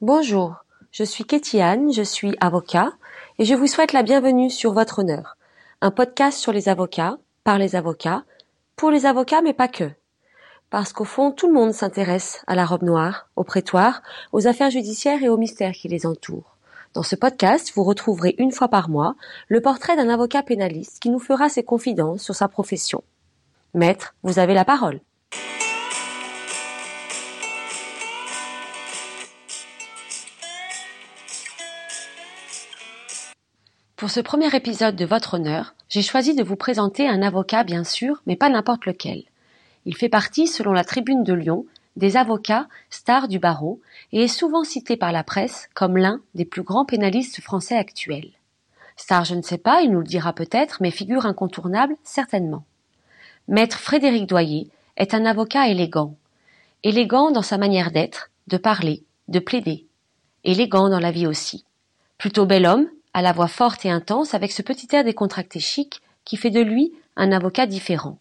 Bonjour, je suis Kétiane, je suis avocat et je vous souhaite la bienvenue sur Votre Honneur, un podcast sur les avocats, par les avocats, pour les avocats mais pas que. Parce qu'au fond, tout le monde s'intéresse à la robe noire, au prétoire, aux affaires judiciaires et aux mystères qui les entourent. Dans ce podcast, vous retrouverez une fois par mois le portrait d'un avocat pénaliste qui nous fera ses confidences sur sa profession. Maître, vous avez la parole. Pour ce premier épisode de Votre Honneur, j'ai choisi de vous présenter un avocat bien sûr, mais pas n'importe lequel. Il fait partie, selon la Tribune de Lyon, des avocats stars du barreau et est souvent cité par la presse comme l'un des plus grands pénalistes français actuels. Star, je ne sais pas, il nous le dira peut-être, mais figure incontournable, certainement. Maître Frédéric Doyer est un avocat élégant. Élégant dans sa manière d'être, de parler, de plaider. Élégant dans la vie aussi. Plutôt bel homme, à la voix forte et intense avec ce petit air décontracté chic qui fait de lui un avocat différent.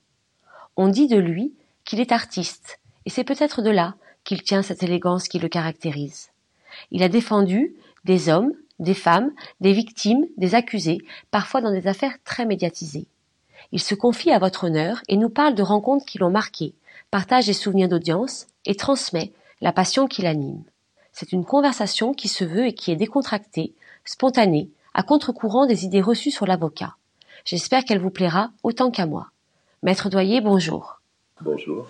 On dit de lui qu'il est artiste, et c'est peut-être de là qu'il tient cette élégance qui le caractérise. Il a défendu des hommes, des femmes, des victimes, des accusés, parfois dans des affaires très médiatisées. Il se confie à votre honneur et nous parle de rencontres qui l'ont marqué, partage des souvenirs d'audience et transmet la passion qui l'anime. C'est une conversation qui se veut et qui est décontractée, spontanée, à contre-courant des idées reçues sur l'avocat. J'espère qu'elle vous plaira autant qu'à moi. Maître Doyer, bonjour. Bonjour.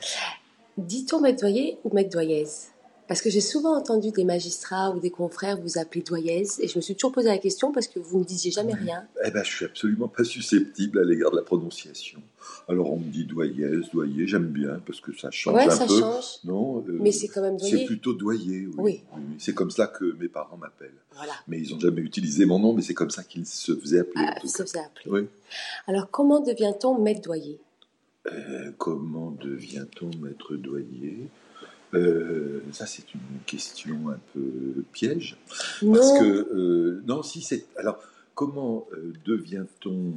Dit-on maître Doyer ou maître Doyaise Parce que j'ai souvent entendu des magistrats ou des confrères vous appeler Doyaise et je me suis toujours posé la question parce que vous ne disiez jamais rien. Eh ben, je suis absolument pas susceptible à l'égard de la prononciation. Alors on me dit Doyaise, Doyer, j'aime bien parce que ça change ouais, un ça peu. change. Non, euh, Mais c'est quand même Doyer. C'est plutôt Doyer, oui. Oui. Oui, C'est comme ça que mes parents m'appellent. Voilà. Mais ils n'ont jamais utilisé mon nom, mais c'est comme ça qu'ils se faisaient appeler. Ah, cas. faisait appeler. Oui. Alors comment devient-on maître Doyer? Euh, comment devient-on maître Doyer? Euh, ça, c'est une question un peu piège. Parce que, euh, non, si c'est. Alors, comment euh, devient-on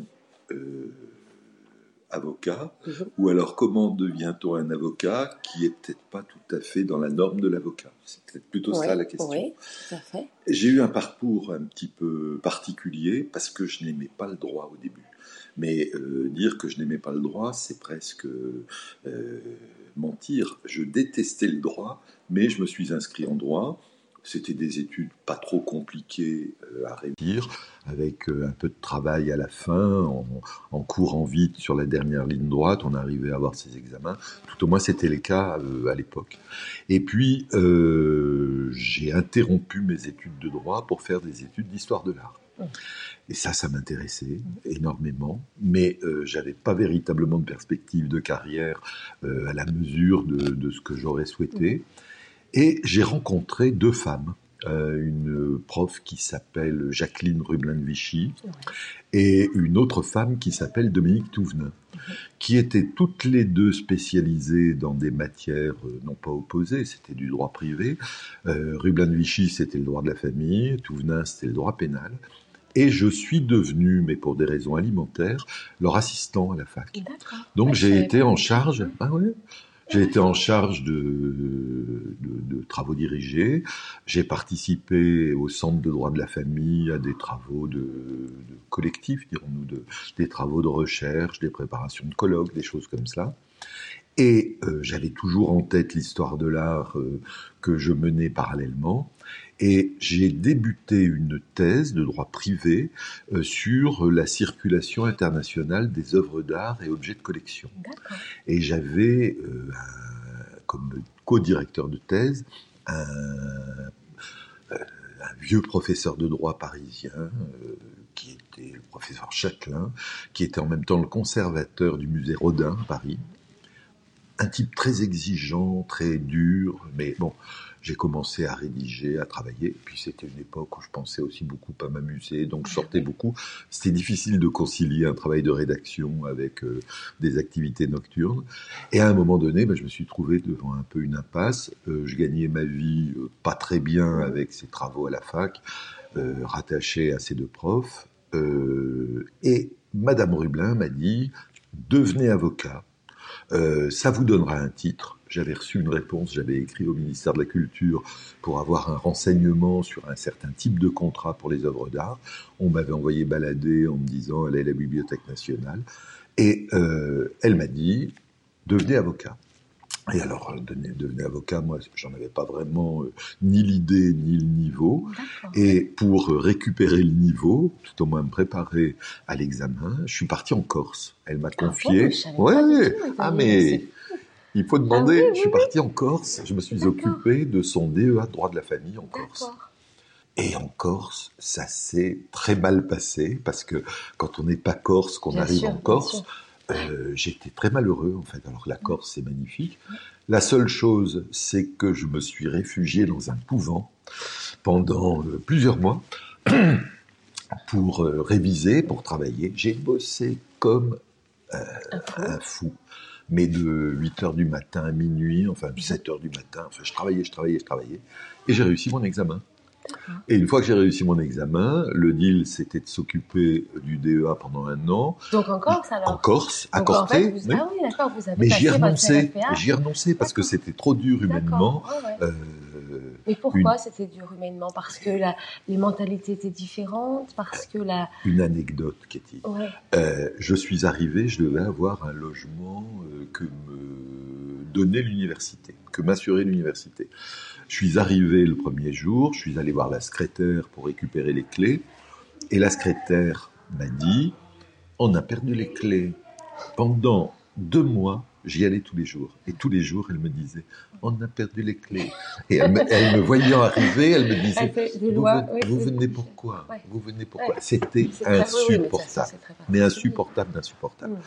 avocat Mhm. Ou alors, comment devient-on un avocat qui est peut-être pas tout à fait dans la norme de l'avocat? C'est peut-être plutôt ça la question. Oui, tout à fait. J'ai eu un parcours un petit peu particulier parce que je n'aimais pas le droit au début. Mais dire que je n'aimais pas le droit, c'est presque mentir. Je détestais le droit, mais je me suis inscrit en droit. C'était des études pas trop compliquées euh, à réussir, avec euh, un peu de travail à la fin, en, courant vite sur la dernière ligne droite, on arrivait à avoir ses examens. Tout au moins, c'était le cas euh, à l'époque. Et puis, j'ai interrompu mes études de droit pour faire des études d'histoire de l'art. Et ça, ça m'intéressait énormément, mais euh, j'avais pas véritablement de perspective de carrière euh, à la mesure de, ce que j'aurais souhaité. Et j'ai rencontré deux femmes, euh, une prof qui s'appelle Jacqueline Rublin de Vichy et une autre femme qui s'appelle Dominique Touvenin, qui étaient toutes les deux spécialisées dans des matières euh, non pas opposées, c'était du droit privé. Euh, Rublin de Vichy, c'était le droit de la famille, Touvenin, c'était le droit pénal. Et je suis devenu, mais pour des raisons alimentaires, leur assistant à la fac. Donc je j'ai été en charge. Ah ouais. J'ai été en charge de, de, de travaux dirigés. J'ai participé au centre de droit de la famille à des travaux de, de collectifs, dirons-nous, de, des travaux de recherche, des préparations de colloques, des choses comme ça. Et euh, j'avais toujours en tête l'histoire de l'art euh, que je menais parallèlement. Et j'ai débuté une thèse de droit privé euh, sur la circulation internationale des œuvres d'art et objets de collection. Et j'avais euh, comme co-directeur de thèse un, euh, un vieux professeur de droit parisien euh, qui était le professeur Châtelain, qui était en même temps le conservateur du musée Rodin à Paris. Un type très exigeant, très dur, mais bon, j'ai commencé à rédiger, à travailler. Puis c'était une époque où je pensais aussi beaucoup à m'amuser, donc je sortais beaucoup. C'était difficile de concilier un travail de rédaction avec euh, des activités nocturnes. Et à un moment donné, ben, je me suis trouvé devant un peu une impasse. Euh, je gagnais ma vie euh, pas très bien avec ces travaux à la fac, rattaché à ces deux profs. Et Madame Rublin m'a dit devenez avocat. Ça vous donnera un titre. J'avais reçu une réponse, j'avais écrit au ministère de la Culture pour avoir un renseignement sur un certain type de contrat pour les œuvres d'art. On m'avait envoyé balader en me disant est à la Bibliothèque nationale. Et euh, elle m'a dit devenez avocat. Et alors, euh, devenez, avocat, moi, j'en avais pas vraiment euh, ni l'idée ni le niveau. Et pour récupérer le niveau, tout au moins me préparer à l'examen, je suis parti en Corse. Elle m'a ah confié. ouais, ah mais il faut demander. Ah je suis parti en Corse. Je me suis occupé de son DEA droit de la famille en Corse. Et en Corse, ça s'est très mal passé parce que quand on n'est pas corse, qu'on arrive en Corse, euh, j'étais très malheureux en fait. Alors la Corse, c'est magnifique. La seule chose, c'est que je me suis réfugié dans un couvent pendant euh, plusieurs mois pour euh, réviser, pour travailler. J'ai bossé comme un fou mais de 8 heures du matin à minuit, enfin 7 heures du matin, enfin je travaillais, je travaillais, je travaillais, et j'ai réussi mon examen. Et une fois que j'ai réussi mon examen, le deal, c'était de s'occuper du DEA pendant un an. Donc en Corse alors? En Corse, à Corté. Ah oui, d'accord, vous avez Mais j'y ai renoncé, j'y ai renoncé parce que c'était trop dur humainement. Euh, Mais pourquoi c'était dur humainement? Parce que la, les mentalités étaient différentes Parce que la... Une anecdote, Katie. Euh, je suis arrivé, je devais avoir un logement euh, que me donnait l'université, que m'assurait l'université. Je suis arrivé le premier jour, je suis allé voir la secrétaire pour récupérer les clés, et la secrétaire m'a dit, on a perdu les clés. Pendant deux mois, j'y allais tous les jours. Et tous les jours, elle me disait, on a perdu les clés. Et elle me, voyant arriver, elle me disait, vous, venez pourquoi? Vous venez pourquoi? C'était insupportable. mais, insupportable, insupportable.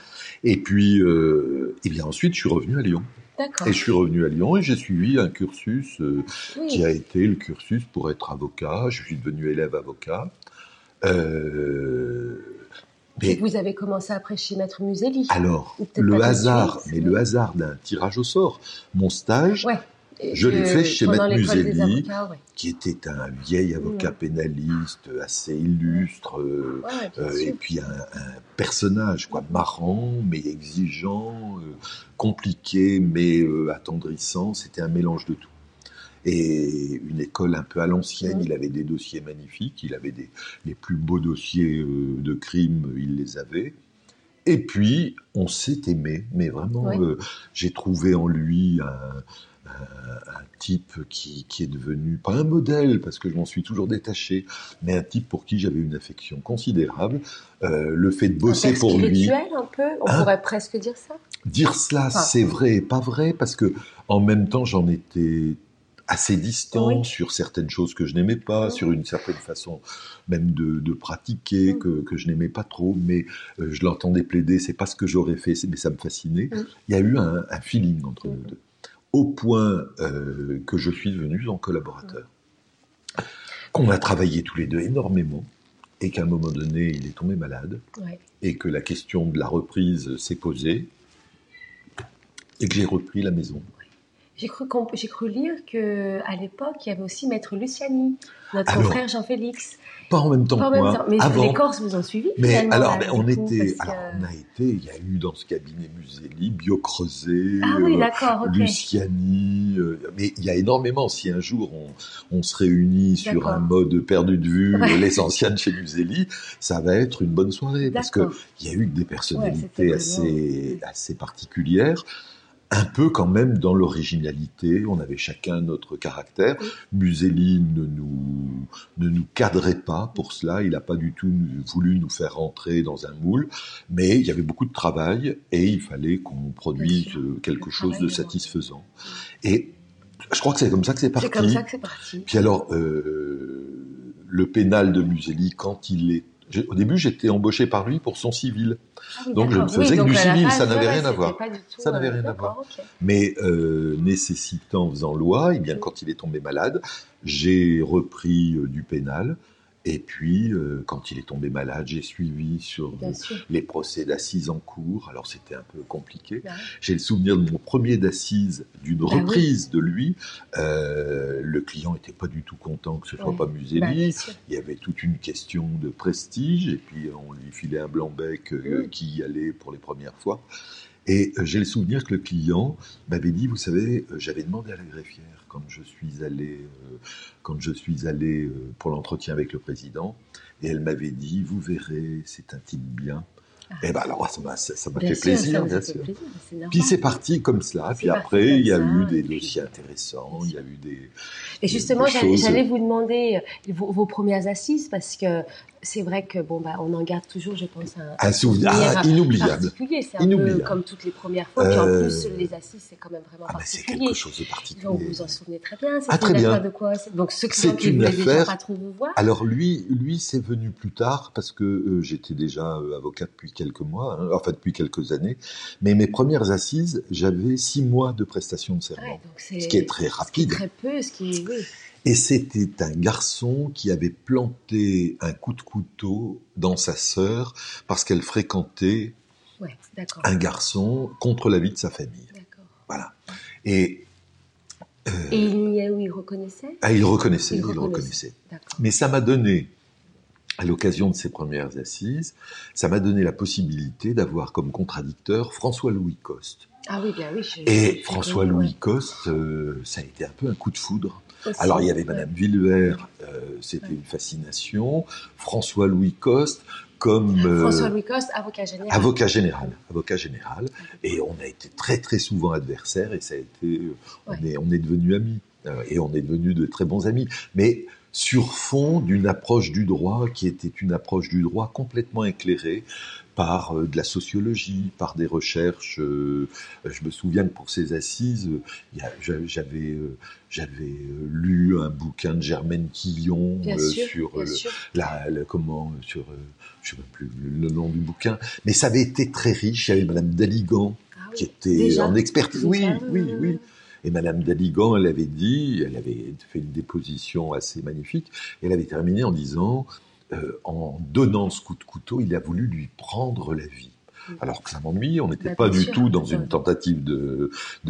Et puis, euh, et bien ensuite, je suis revenu à Lyon. Et je suis revenu à Lyon et j'ai suivi un cursus euh, qui a été le cursus pour être avocat. Je suis devenu élève avocat. Euh, mais vous avez commencé après chez Maître Muselli. Alors, le hasard, mais le hasard d'un tirage au sort. Mon stage, je l'ai fait chez Maître Muselli, qui était un vieil avocat mm. pénaliste, assez illustre, euh, euh, et puis un, personnage quoi, marrant, mais exigeant, euh, compliqué, mais attendrissant. C'était un mélange de tout. Et une école un peu à l'ancienne, il avait des dossiers magnifiques, il avait des, les plus beaux dossiers de crimes, il les avait. Et puis, on s'est aimé, mais vraiment, j'ai trouvé en lui un, un type qui, qui, est devenu, pas un modèle, parce que je m'en suis toujours détaché, mais un type pour qui j'avais une affection considérable. Euh, le fait de bosser pour lui. un peu, on hein? pourrait presque dire ça? Dire cela, c'est vrai et pas vrai, parce que en même temps, j'en étais assez distant sur certaines choses que je n'aimais pas, sur une certaine façon même de, de pratiquer que, que, je n'aimais pas trop, mais euh, je l'entendais plaider, c'est pas ce que j'aurais fait, mais ça me fascinait. Il y a eu un, un feeling entre nous deux. Au point euh, que je suis devenu son collaborateur. Qu'on a travaillé tous les deux énormément et qu'à un moment donné, il est tombé malade et que la question de la reprise s'est posée et que j'ai repris la maison. J'ai cru, j'ai cru lire qu'à l'époque, il y avait aussi Maître Luciani, notre frère Jean-Félix. Pas en même temps que moi. Mais les Corses vous ont suivi Mais alors, on était, alors on a été, il y a eu dans ce cabinet Muselli, Bio Creuset, ah, oui, euh, Luciani, euh, mais il y a énormément. Si un jour on, on se réunit sur un mode perdu de vue, l'essentiel chez Muselli, ça va être une bonne soirée parce que il y a eu des personnalités assez, assez particulières un peu quand même dans l'originalité. On avait chacun notre caractère. Muselli ne nous, ne nous cadrait pas pour cela. Il n'a pas du tout voulu nous faire rentrer dans un moule. Mais il y avait beaucoup de travail et il fallait qu'on produise quelque chose de satisfaisant. Et je crois que c'est comme ça que c'est parti. C'est comme ça que c'est parti. Puis alors, euh, le pénal de Muselli, quand il est au début, j'étais embauché par lui pour son civil. Ah donc je ne faisais que du civil, ça n'avait rien à voir. Ça n'avait rien à voir. Mais euh, nécessitant, faisant loi, et eh bien quand il est tombé malade, j'ai repris euh, du pénal et puis, euh, quand il est tombé malade, j'ai suivi sur les procès d'assises en cours. Alors, c'était un peu compliqué. J'ai le souvenir de mon premier d'assises, d'une bah reprise de lui. Euh, le client n'était pas du tout content que ce soit pas Muselli. Bah, il y avait toute une question de prestige. Et puis, on lui filait un blanc-bec euh, qui y allait pour les premières fois. Et euh, j'ai le souvenir que le client m'avait dit, vous savez, euh, j'avais demandé à la greffière quand je suis allé, euh, quand je suis allé pour l'entretien avec le président, et elle m'avait dit, vous verrez, c'est un type bien. Et ben alors ça m'a ça m'a fait plaisir, bien sûr. puis c'est parti comme cela. Puis après, il y a eu des dossiers intéressants, il y a eu des. Et justement, j'allais vous demander vos, vos, premières assises parce que c'est vrai que bon bah on en garde toujours, je pense, un, un souvenir, ah, inoubliable. C'est un peu comme toutes les premières fois. Puis en euh, plus, les assises, c'est quand même vraiment ah, particulier. C'est quelque chose de particulier. Donc vous en souvenez très bien. Ah très bien. De quoi? Donc ceux qui ne voulaient pas trop vous voir. Alors lui, lui, c'est venu plus tard parce que euh, j'étais déjà euh, avocat depuis quelques mois, hein, enfin depuis quelques années. Mais mes premières assises, j'avais six mois de prestation de serment, ce qui est très rapide. très peu, ce qui oui. Et c'était un garçon qui avait planté un coup de couteau dans sa sœur parce qu'elle fréquentait un garçon contre la vie de sa famille. Voilà. Et, euh, Et il, il reconnaissait? Ah, Il reconnaissait, il, reconnaissait. Mais ça m'a donné, à l'occasion de ses premières assises, ça m'a donné la possibilité d'avoir comme contradicteur François-Louis Coste. Ah oui, bien oui. Et François-Louis Coste, euh, ça a été un peu un coup de foudre alors il y avait Madame Villevert, euh, c'était une fascination. François Louis Coste, comme euh, François Louis Coste, avocat général. Avocat général, avocat général. Et on a été très très souvent adversaires et ça a été, euh, on est on est devenus amis et on est devenus de très bons amis. Mais sur fond d'une approche du droit qui était une approche du droit complètement éclairée par euh, de la sociologie, par des recherches. Euh, je me souviens que pour ces assises, j'avais euh, j'avais lu un bouquin de Germaine Quillon sur la, comment sur je sais plus le nom du bouquin, mais ça avait été très riche. Il y avait Madame Daligan ah qui était en expertise. Oui, oui, oui. Et Madame Daligan, elle avait dit, elle avait fait une déposition assez magnifique. Elle avait terminé en disant euh, en donnant ce coup de couteau, il a voulu lui prendre la vie. Alors que ça m'ennuie, on n'était bah, pas du tout dans une tentative de,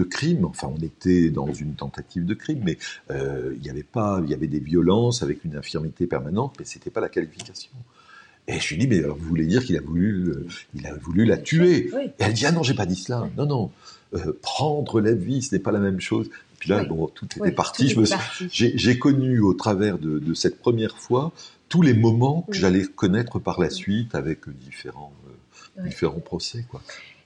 crime. Enfin, on était dans une tentative de crime, mais euh, il y avait pas, il y avait des violences avec une infirmité permanente, mais c'était pas la qualification. Et je lui dis, mais vous voulez dire qu'il a voulu, il a voulu la tuer? Et elle dit, ah non, j'ai pas dit cela. Non, non, euh, prendre la vie, ce n'est pas la même chose. Et puis là, bon, tout était parti. J'ai connu au travers de, cette première fois tous les moments que j'allais connaître par la suite avec différents, euh, différents procès. Quoi.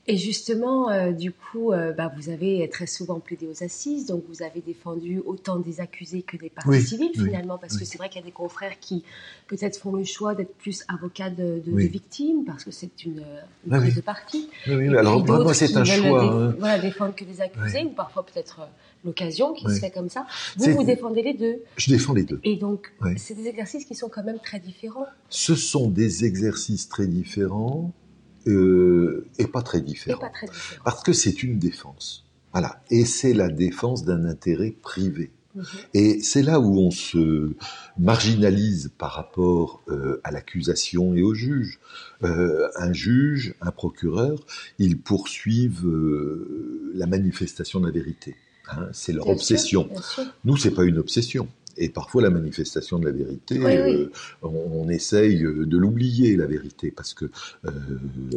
Et justement, euh, du coup, euh, bah, vous avez très souvent plaidé aux assises, donc vous avez défendu autant des accusés que des parties civiles finalement, parce que c'est vrai qu'il y a des confrères qui peut-être font le choix d'être plus avocats de, victimes, parce que c'est une, une prise de parti. Oui, alors moi, c'est un choix. Hein. Voilà, défendre que des accusés, ou parfois peut-être l'occasion qui se fait comme ça. Vous, vous défendez les deux. Je défends les deux. Et donc, c'est des exercices qui sont quand même très différents. Ce sont des exercices très différents euh, et, pas très différents. Et pas très différents. Parce que c'est une défense. Voilà. Et c'est la défense d'un intérêt privé. Mhm. Et c'est là où on se marginalise par rapport euh, à l'accusation et au juge. Euh, un juge, un procureur, ils poursuivent euh, la manifestation de la vérité. Hein, c'est leur obsession. Nous, c'est pas une obsession. Et parfois, la manifestation de la vérité, euh, on, essaye euh, de l'oublier, la vérité, parce que euh,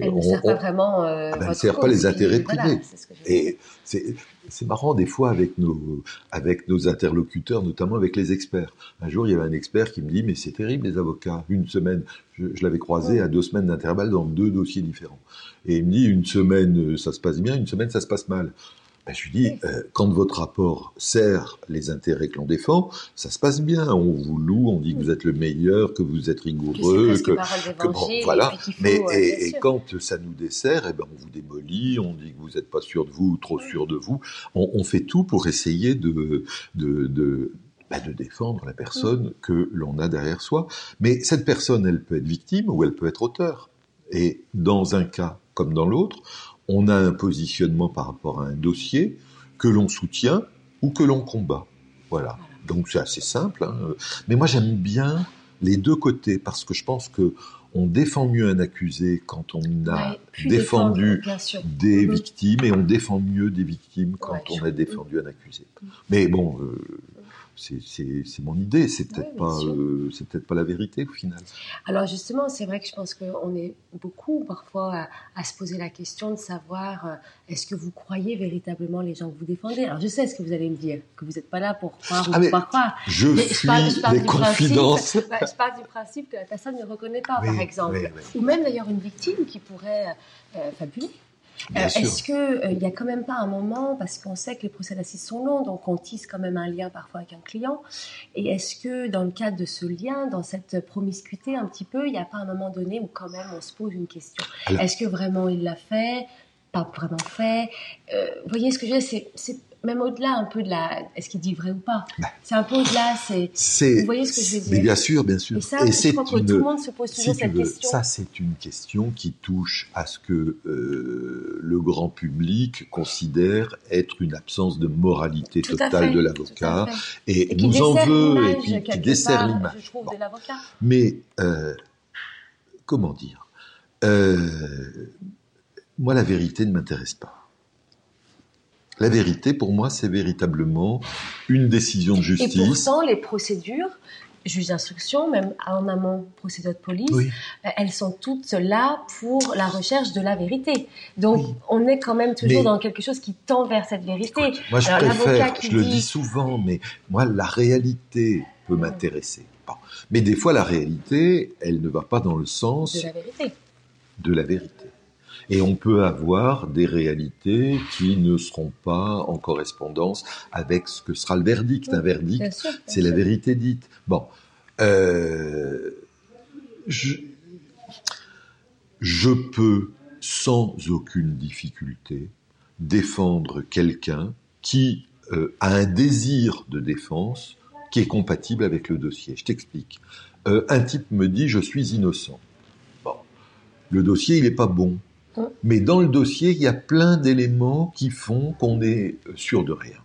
elle ne sert pas vraiment. Ah ben, elle ne sert pas les intérêts privés. et c'est marrant des fois avec nos avec nos interlocuteurs, notamment avec les experts. Un jour, il y avait un expert qui me dit mais c'est terrible les avocats. Une semaine, je, l'avais croisé à deux semaines d'intervalle dans deux dossiers différents. Et il me dit une semaine ça se passe bien, une semaine ça se passe mal. Ben, je lui dis, euh, quand votre rapport sert les intérêts que l'on défend, ça se passe bien. On vous loue, on dit que vous êtes le meilleur, que vous êtes rigoureux, que, que voilà. Mais euh, et, quand ça nous dessert, eh ben on vous démolit, on dit que vous n'êtes pas sûr de vous, trop sûr de vous. On, fait tout pour essayer de de, de bah, de défendre la personne que l'on a derrière soi. Mais cette personne, elle peut être victime ou elle peut être auteur. Et dans un cas comme dans l'autre, on a un positionnement par rapport à un dossier que l'on soutient ou que l'on combat. Voilà. Donc c'est assez simple. Hein. Mais moi j'aime bien les deux côtés parce que je pense que on défend mieux un accusé quand on a défendu des mm-hmm. victimes et on défend mieux des victimes quand on a défendu un accusé. Mais bon, euh, c'est mon idée, c'est peut-être pas, euh, c'est peut-être pas la vérité au final. Alors justement, c'est vrai que je pense qu'on est beaucoup parfois à, se poser la question de savoir euh, est-ce que vous croyez véritablement les gens que vous défendez? Alors je sais ce que vous allez me dire, que vous n'êtes pas là pour croire ou ah, pas croire. Je suis les confidences. je parle du principe que la personne ne reconnaît pas, par exemple, ou même d'ailleurs une victime qui pourrait euh, fabuler. Euh, est-ce qu'il euh, n'y a quand même pas un moment, parce qu'on sait que les procès d'assises sont longs, donc on tisse quand même un lien parfois avec un client, et est-ce que dans le cadre de ce lien, dans cette promiscuité un petit peu, il n'y a pas un moment donné où quand même on se pose une question? Est-ce que vraiment il l'a fait? Pas vraiment fait? Euh, Vous voyez ce que je veux dire? C'est même au-delà un peu de la, est-ce qu'il dit vrai ou pas? Bah. C'est un peu au-delà, c'est. Vous voyez ce que je veux dire? Mais bien sûr, bien sûr. Et ça, je crois que tout le monde se pose toujours cette question. Ça, c'est une question qui touche à ce que euh, le grand public considère être une absence de moralité totale de l'avocat et, nous en veut et qui, dessert l'image. Mais euh, comment dire? Euh, Moi, la vérité ne m'intéresse pas. La vérité, pour moi, c'est véritablement une décision de justice. Et pourtant, les procédures, juge d'instruction, même en amont, procédure de police, elles sont toutes là pour la recherche de la vérité. Donc, on est quand même toujours dans quelque chose qui tend vers cette vérité. moi, je préfère, je le dis souvent, mais moi, la réalité peut m'intéresser. Mais des fois, la réalité, elle ne va pas dans le sens de la vérité. De la vérité. Et on peut avoir des réalités qui ne seront pas en correspondance avec ce que sera le verdict. Un verdict, c'est la vérité dite. Bon, euh, je, je peux sans aucune difficulté défendre quelqu'un qui euh, a un désir de défense qui est compatible avec le dossier. Je t'explique. Euh, un type me dit je suis innocent. Bon, le dossier il n'est pas bon. Mais dans le dossier, il y a plein d'éléments qui font qu'on est sûr de rien.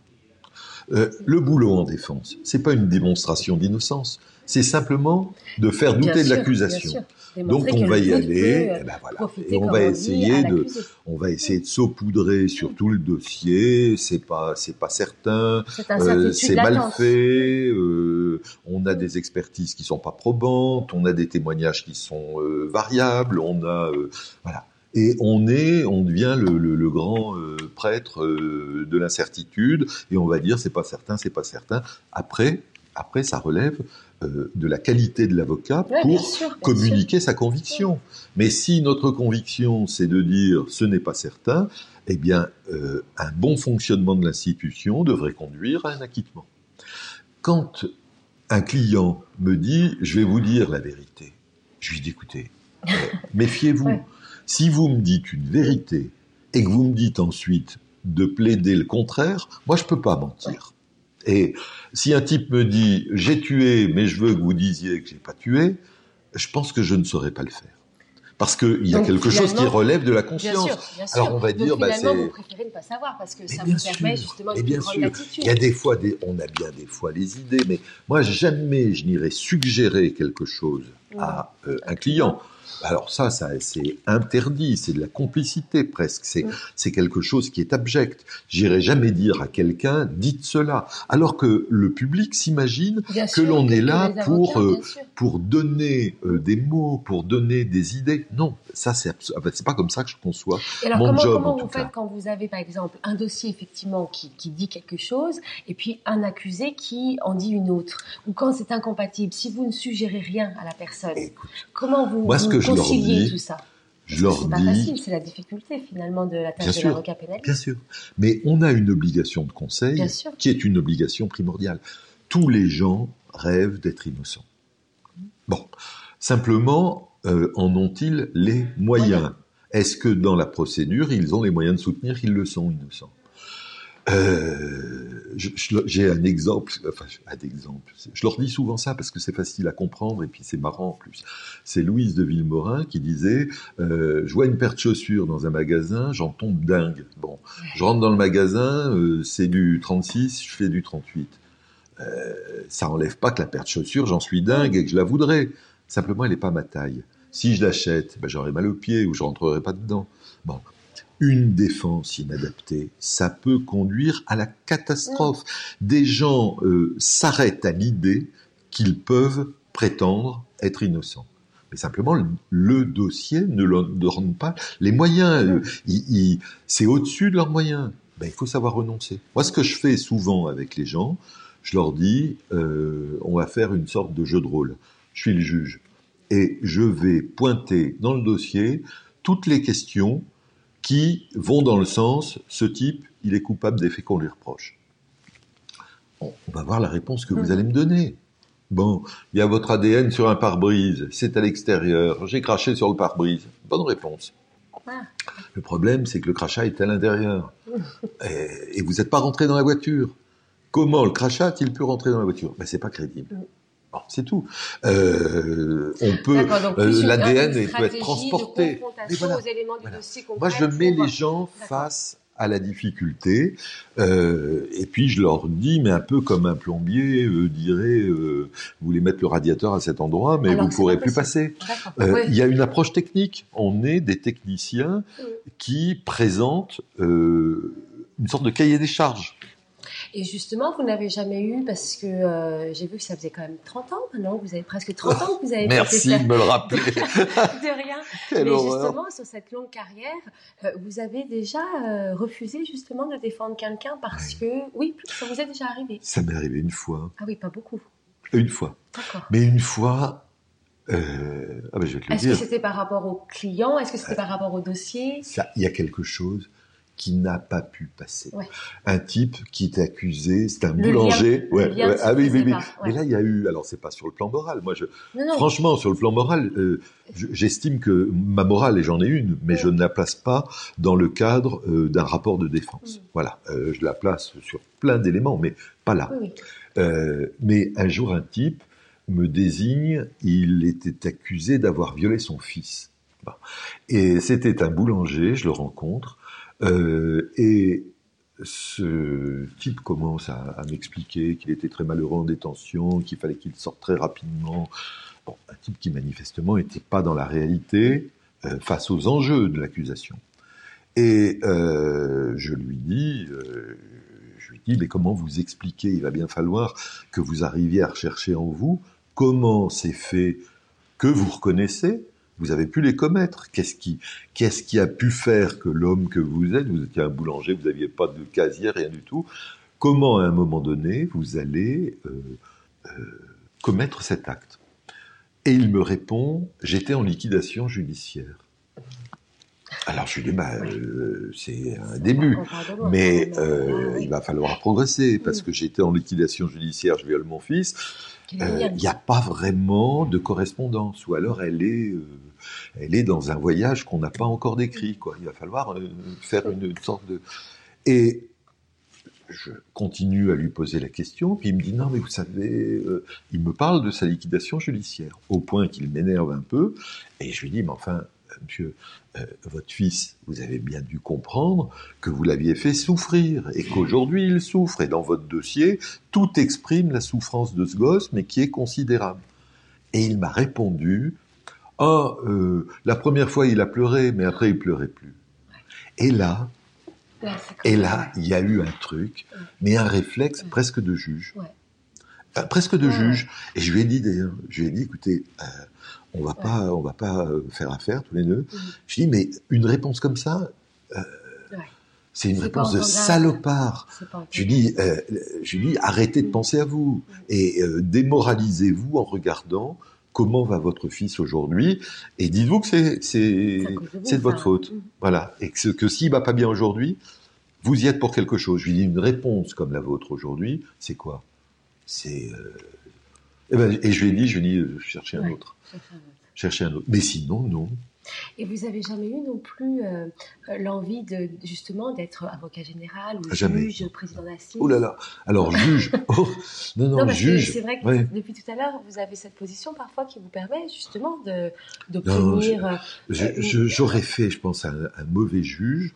Euh, le boulot en défense, c'est pas une démonstration d'innocence, c'est simplement de faire douter de l'accusation. Donc on va y aller, et, ben voilà. et on va essayer de, on va essayer de saupoudrer sur tout le dossier. C'est pas, c'est pas certain, c'est euh, mal fait. Euh, on a des expertises qui sont pas probantes, on a des témoignages qui sont variables, on a, voilà et on est, on devient le, le, le grand euh, prêtre euh, de l'incertitude, et on va dire c'est pas certain, c'est pas certain. Après, après, ça relève euh, de la qualité de l'avocat pour communiquer sa conviction. Mais si notre conviction, c'est de dire ce n'est pas certain, eh bien, un bon fonctionnement de l'institution devrait conduire à un acquittement. Quand un client me dit je vais vous dire la vérité, je lui dis écoutez, méfiez-vous. Si vous me dites une vérité et que vous me dites ensuite de plaider le contraire, moi je peux pas mentir. Et si un type me dit j'ai tué, mais je veux que vous disiez que j'ai pas tué, je pense que je ne saurais pas le faire. Parce qu'il y a quelque chose qui relève de la conscience. Bien sûr, bien sûr. Alors on va Donc, dire, bah, vous préférez ne pas savoir parce que ça vous permet justement de bien sûr. Il y a des fois, des, on a bien des fois les idées, mais moi jamais je n'irai suggérer quelque chose à euh, un client. Alors ça, ça c'est interdit, c'est de la complicité presque, c'est quelque chose qui est abject. J'irai jamais dire à quelqu'un dites cela, alors que le public s'imagine que l'on est là pour euh, pour donner euh, des mots, pour donner des idées. Non, ça c'est c'est pas comme ça que je conçois alors, mon comment, job. Comment en vous faites quand vous avez par exemple un dossier effectivement qui, qui dit quelque chose et puis un accusé qui en dit une autre, ou quand c'est incompatible, si vous ne suggérez rien à la personne, comment vous, moi, ce que je leur dis, tout ça? je leur c'est pas facile, c'est la difficulté finalement de la tâche de l'avocat pénaliste. Bien sûr, mais on a une obligation de conseil qui est une obligation primordiale. Tous les gens rêvent d'être innocents. Bon, simplement, euh, en ont-ils les moyens? Est-ce que dans la procédure, ils ont les moyens de soutenir qu'ils le sont innocents euh, j'ai un exemple, enfin un exemple. Je leur dis souvent ça parce que c'est facile à comprendre et puis c'est marrant en plus. C'est Louise de Villemorin qui disait euh, je vois une paire de chaussures dans un magasin, j'en tombe dingue. Bon, je rentre dans le magasin, euh, c'est du 36, je fais du 38. Euh, ça enlève pas que la paire de chaussures, j'en suis dingue et que je la voudrais. Simplement, elle n'est pas ma taille. Si je l'achète, ben, j'aurai mal aux pieds ou je rentrerai pas dedans. Bon, une défense inadaptée, ça peut conduire à la catastrophe. Des gens euh, s'arrêtent à l'idée qu'ils peuvent prétendre être innocents. Mais simplement, le, dossier ne leur donne pas les moyens. Euh, c'est au-dessus de leurs moyens. Ben, il faut savoir renoncer. Moi, ce que je fais souvent avec les gens, je leur dis, euh, on va faire une sorte de jeu de rôle. Je suis le juge. Et je vais pointer dans le dossier toutes les questions qui vont dans le sens, ce type, il est coupable des faits qu'on lui reproche. On va voir la réponse que vous allez me donner. Bon, il y a votre ADN sur un pare-brise, c'est à l'extérieur, j'ai craché sur le pare-brise. Bonne réponse. Ah. Le problème, c'est que le crachat est à l'intérieur. Et, vous n'êtes pas rentré dans la voiture. Comment le crachat a-t-il pu rentrer dans la voiture? Ben, C'est pas crédible. C'est tout. Euh, on peut, euh, l'ADN peut être transporté. Moi, je mets les gens face à la difficulté, euh, et puis je leur dis, mais un peu comme un plombier dirait, vous voulez mettre le radiateur à cet endroit, mais vous ne pourrez plus passer. Il y a une approche technique. On est des techniciens qui présentent une sorte de cahier des charges. Et justement, vous n'avez jamais eu, parce que euh, j'ai vu que ça faisait quand même 30 ans maintenant, vous avez presque 30 ans que vous avez Merci de me le rappeler. de rien. Mais justement, sur cette longue carrière, euh, vous avez déjà euh, refusé justement de défendre quelqu'un parce que, oui, ça vous est déjà arrivé. Ça m'est arrivé une fois. Ah oui, pas beaucoup. Une fois. D'accord. Mais une fois, euh, ah ben je vais te le Est-ce que c'était par rapport au client Est-ce que c'était par rapport au dossier? Il y a quelque chose qui n'a pas pu passer. Un type qui est accusé, c'est un boulanger. ouais, Ah oui, oui, oui. Mais là, il y a eu. Alors, c'est pas sur le plan moral. Moi, je, franchement, sur le plan moral, euh, j'estime que ma morale, et j'en ai une, mais je ne la place pas dans le cadre euh, d'un rapport de défense. Voilà, euh, je la place sur plein d'éléments, mais pas là. mais un jour, un type me désigne. Il était accusé d'avoir violé son fils. Et c'était un boulanger. Je le rencontre. Euh, et ce type commence à, m'expliquer qu'il était très malheureux en détention, qu'il fallait qu'il sorte très rapidement. Un type qui manifestement n'était pas dans la réalité euh, face aux enjeux de l'accusation. Et euh, je lui dis, je mais comment vous expliquer? Il va bien falloir que vous arriviez à rechercher en vous comment ces faits que vous reconnaissez vous avez pu les commettre. Qu'est-ce qui, a pu faire que l'homme que vous êtes, vous étiez un boulanger, vous n'aviez pas de casier, rien du tout. Comment, à un moment donné, vous allez euh, euh, commettre cet acte? Et il me répond j'étais en liquidation judiciaire. Alors je lui dis, bah, euh, c'est un début, mais il va falloir progresser parce que j'étais en liquidation judiciaire, je viole mon fils. Il n'y a pas vraiment de correspondance, ou alors elle est elle est dans un voyage qu'on n'a pas encore décrit. Quoi. Il va falloir euh, faire une, sorte de... Et je continue à lui poser la question, puis il me dit non mais vous savez, euh, il me parle de sa liquidation judiciaire, au point qu'il m'énerve un peu, et je lui dis mais enfin monsieur, euh, votre fils, vous avez bien dû comprendre que vous l'aviez fait souffrir et qu'aujourd'hui il souffre, et dans votre dossier, tout exprime la souffrance de ce gosse, mais qui est considérable. Et il m'a répondu ah, euh, la première fois il a pleuré, mais après il pleurait plus. Et là, et là, il y a eu un truc, mais un réflexe presque de juge. Euh, presque de juge. Et je lui ai dit d'ailleurs, je lui ai dit, écoutez, on va pas, on va pas faire affaire tous les deux. Mm. Je dit, mais une réponse comme ça, c'est une réponse de salopard. Je lui dis, je lui dis, arrêtez de mm. penser à vous mm. et démoralisez-vous en regardant comment va votre fils aujourd'hui et dites-vous que c'est c'est de votre faute. Mm. Voilà et que, que s'il va pas bien aujourd'hui, vous y êtes pour quelque chose. Je lui dis une réponse comme la vôtre aujourd'hui, c'est quoi? C'est euh... Eh ben, et je lui ai dit, je lui ai dit, euh, cherchez un autre. Cherchez un autre. Mais sinon, non. Et vous avez jamais eu non plus euh, l'envie de justement d'être avocat général ou juge, président d'assises Oh là là. Alors juge. Oh, Non, non, juge. C'est vrai que depuis tout à l'heure, vous avez cette position parfois qui vous permet justement d'obtenir... Euh, j'aurais fait, je pense, un, mauvais juge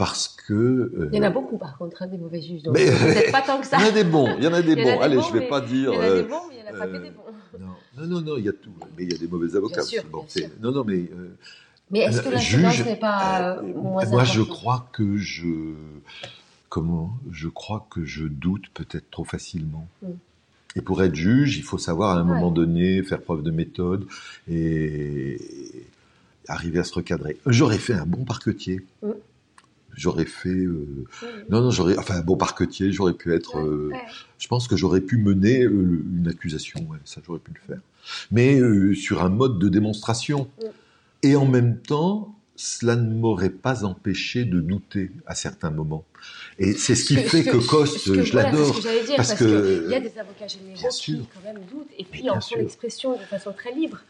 parce que... Euh, il y en a beaucoup par contre, hein, des mauvais juges, donc mais, pas tant que ça. Il y en a des bons, il y en a des bons. Allez, je vais pas dire... Il y en a des bons, mais il n'y en a pas que des bons. Non, non, non, il y a tout. Mais il y a des mauvais avocats. Bien sûr, non, non, mais Mais est-ce que la Juge, n'est pas euh, moins moi, je crois que je, comment, je crois que je doute peut-être trop facilement. Mm. Et pour être juge, il faut savoir à un Ouais. moment donné faire preuve de méthode et arriver à se recadrer. J'aurais fait un bon parquetier. Mm. J'aurais fait, euh, Oui, non, non, j'aurais, enfin, bon parquetier, j'aurais pu être, euh, Ouais, je pense que j'aurais pu mener euh, une accusation, ouais, ça j'aurais pu le faire. Mais sur un mode de démonstration. Et en même temps, cela ne m'aurait pas empêché de douter à certains moments. Et c'est ce qui que- fait que que- Coste, que- je voilà, l'adore. dire, parce qu'il y a des avocats généraux qui quand même doutent et puis en font l'expression de façon très libre.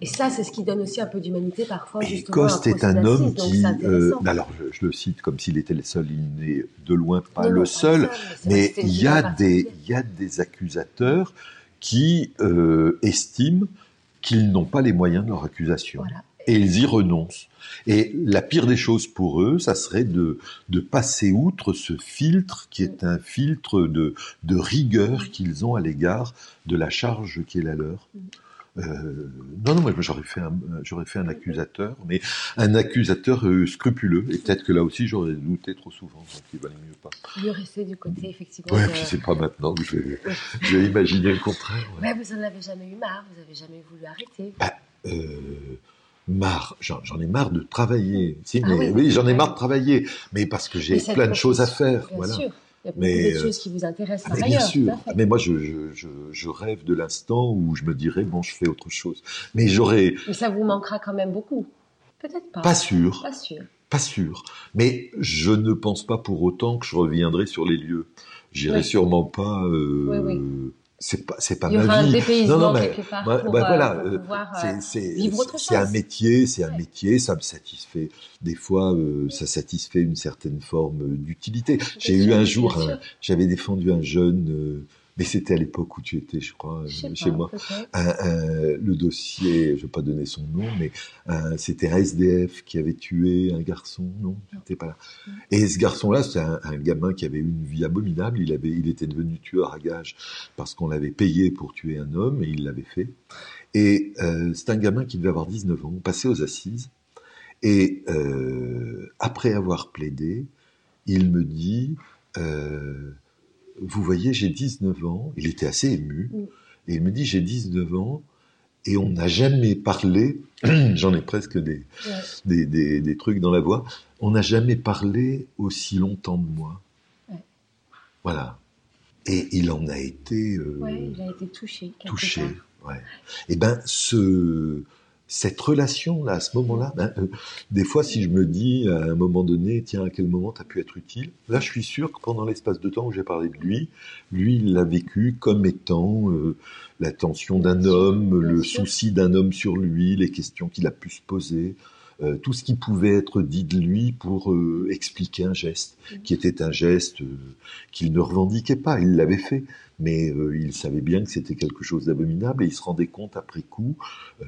Et ça, c'est ce qui donne aussi un peu d'humanité parfois. Et Coste est un homme qui, euh, ben alors je, je le cite comme s'il était le seul, il n'est de loin pas Non, le pas seul, mais il y a des, particulière. il y a des accusateurs qui euh, estiment qu'ils n'ont pas les moyens de leur accusation. Voilà. et ils y renoncent. Et la pire des choses pour eux, ça serait de, de passer outre ce filtre qui est un filtre de, de rigueur qu'ils ont à l'égard de la charge qui est la leur. Euh, non, non, moi j'aurais fait un, j'aurais fait un accusateur, mais un accusateur euh, scrupuleux. Et peut-être que là aussi j'aurais douté trop souvent, donc il valait mieux pas. Mieux rester du côté, effectivement. Ouais, de- puis c'est pas maintenant que je vais, je vais imaginer le contraire. ouais. Ouais, vous en avez jamais eu marre, vous avez jamais voulu arrêter. euh, marre, j'en ai marre de travailler. Si, Ah mais oui. oui, j'en ai marre de travailler, mais parce que j'ai Mais plein de choses à faire. Bien Voilà. sûr. Il y a Mais, de euh, choses qui vous intéressent Ah, par mais ailleurs. bien sûr. fait. Mais moi, je, je, rêve de l'instant où je me dirais bon, je fais autre chose. Mais j'aurais Mais ça vous manquera quand même beaucoup. Peut-être pas. pas sûr, Pas sûr. pas sûr. Mais je ne pense pas pour autant que je reviendrai sur les lieux. J'irai sûrement pas. euh, Oui, oui. C'est pas, c'est pas Il y aura ma vie. Non, non, mais- Bah, bah, euh, voilà, euh, pouvoir euh, c'est c'est- c'est un métier, c'est un métier, ça me satisfait. Des fois, euh, ça satisfait une certaine forme d'utilité. J'ai eu un jour, j'avais défendu un jeune, euh, mais c'était à l'époque où tu étais, je crois, Je euh, chez pas, moi. peut-être. Un- un- le dossier, je vais pas donner son nom, mais un- c'était un SDF qui avait tué un garçon. Non, j'étais pas là. Et ce garçon-là, c'était un, un gamin qui avait eu une vie abominable. Il avait, il était devenu tueur à gage parce qu'on l'avait payé pour tuer un homme et il l'avait fait. Et euh, c'est un gamin qui devait avoir 19 ans, passé aux assises. Et euh, après avoir plaidé, il me dit, euh, vous voyez, j'ai 19 ans. Il était assez ému. Mm. Et il me dit, j'ai 19 ans et on n'a jamais parlé, j'en ai presque des, Ouais. des, des, des trucs dans la voix, on n'a jamais parlé aussi longtemps de moi. Ouais. Voilà. Et il en a été euh, Ouais, il a été touché. touché. part. Ouais. Et ben, ce, cette relation-là, à ce moment-là, ben, euh, des fois, si je me dis à un moment donné, tiens, à quel moment tu as pu être utile, là, je suis sûr que pendant l'espace de temps où j'ai parlé de lui, lui, il l'a vécu comme étant euh, l'attention d'un homme, le souci d'un homme sur lui, les questions qu'il a pu se poser. Euh, tout ce qui pouvait être dit de lui pour euh, expliquer un geste, Mhm. qui était un geste euh, qu'il ne revendiquait pas, il l'avait fait, mais euh, il savait bien que c'était quelque chose d'abominable et il se rendait compte après coup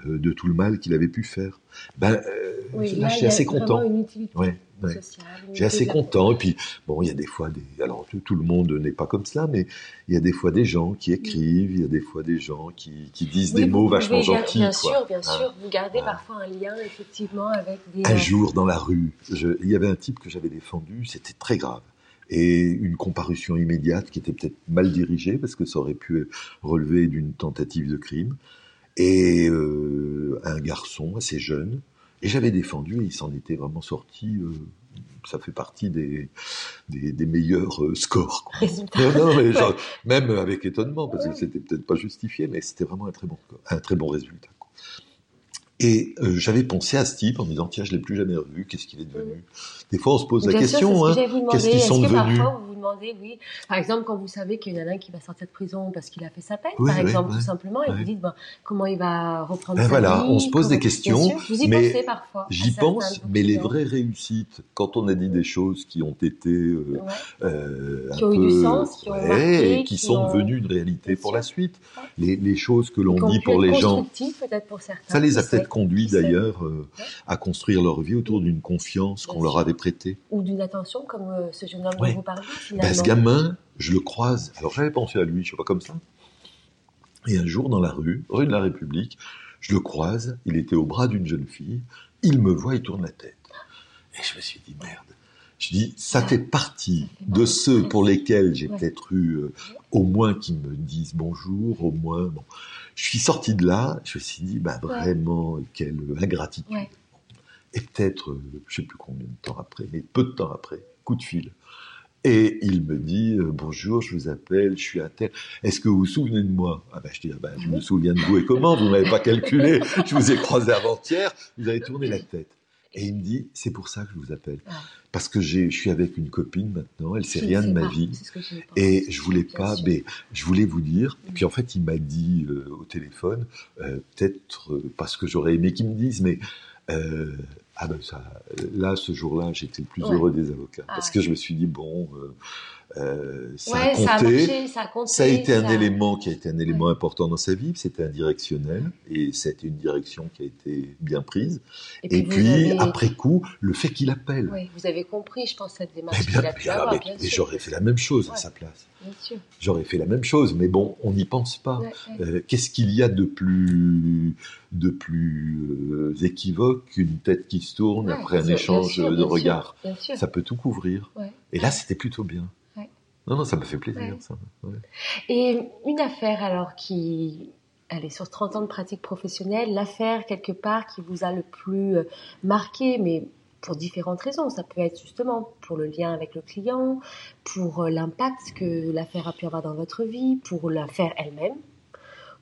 euh, de tout le mal qu'il avait pu faire. Ben, euh, Oui, là, je suis assez content. une utilité Ouais, ouais. sociale. une J'ai assez content. Et puis, bon, il y a des fois des. Alors, tout, tout le monde n'est pas comme cela, mais il y a des fois des gens qui écrivent, il y a des fois des gens qui, qui disent Oui, des mots vachement gentils. Bien quoi. sûr, bien Hein. sûr. Vous gardez Voilà. parfois un lien, effectivement, avec des. Un jour, dans la rue, je- il y avait un type que j'avais défendu, c'était très grave. Et une comparution immédiate qui était peut-être mal dirigée, parce que ça aurait pu relever d'une tentative de crime. Et euh, un garçon assez jeune. Et j'avais défendu, et il s'en était vraiment sorti. euh, ça fait partie des, des, des meilleurs euh, scores. quoi. Non, non, mais Ouais. genre, même avec étonnement, parce que c'était peut-être pas justifié, mais c'était vraiment un très bon, un très bon résultat. Et euh, j'avais pensé à ce type en me disant tiens, je l'ai plus jamais revu, qu'est-ce qu'il est devenu? Des fois, on se pose la sûr, question, hein, qu'est-ce qu'ils sont que devenus? parfois vous vous demandez, oui, par exemple, quand vous savez qu'il y en a un qui va sortir de prison parce qu'il a fait sa peine, Oui, par oui, exemple, tout simplement, et vous dites, ben, comment il va reprendre Ben sa voilà, vie, on se pose des questions, vous y mais pensez parfois. à J'y pense, mais les vraies réussites, quand on a dit des choses qui ont été euh, Ouais. euh, Qui un ont eu du sens, qui ont marqué, et qui, qui sont ont- devenues une réalité pour la suite, les, les choses que l'on dit pour les gens, ça les a peut-être sait. d'ailleurs euh, à construire leur vie autour d'une confiance qu'on leur avait prêtée. Ou d'une attention, comme euh, ce jeune homme Ouais. dont vous parlez, finalement. Ben, ce gamin, je le croise. Alors j'avais pensé à lui, je sais pas comme ça. Et un jour dans la rue, rue de la République, je le croise. Il était au bras d'une jeune fille il me voit, il tourne la tête. Et je me suis dit, merde. Je dis, ça fait partie de ceux pour lesquels j'ai peut-être eu euh, au moins qui me disent bonjour, au moins. Bon. Je suis sorti de là, je me suis dit, bah vraiment, quelle ingratitude. Et peut-être, euh, je ne sais plus combien de temps après, mais peu de temps après, coup de fil. Et il me dit euh, bonjour, je vous appelle, je suis à terre. Est-ce que vous vous souvenez de moi? Ah ben je dis ah ben, je me souviens de vous et comment? Vous m'avez pas calculé. Je vous ai croisé avant-hier. Vous avez tourné la tête. Et il me dit c'est pour ça que je vous appelle parce que je suis avec une copine maintenant. Elle sait rien de ma vie et je voulais pas. Mais je voulais vous dire. Et puis en fait il m'a dit euh, au téléphone euh, peut-être parce que j'aurais aimé qu'il me dise mais ah ben ça, là, ce jour-là, j'étais le plus heureux des avocats. Ah parce que je me suis dit, bon, euh, ça, a compté, ça, a marché, ça, a compté, ça a été un élément qui a été un élément important dans sa vie, c'était indirectionnel, et c'était une direction qui a été bien prise. Et, puis, après coup, le fait qu'il appelle. Oui, vous avez compris, je pense, cette démarche eh qu'il a pu avoir, bien Et j'aurais fait la même chose à sa place. J'aurais fait la même chose, mais bon, on n'y pense pas. Euh, qu'est-ce qu'il y a de plus, de plus euh, équivoque qu'une tête qui se tourne après un échange de regards Ça peut tout couvrir. Et là, c'était plutôt bien. Non, non, ça me fait plaisir. Ça. Et une affaire alors qui, est sur 30 ans de pratique professionnelle, l'affaire quelque part qui vous a le plus euh, marqué, mais pour différentes raisons. Ça peut être justement pour le lien avec le client, pour euh, l'impact que l'affaire a pu avoir dans votre vie, pour l'affaire elle-même,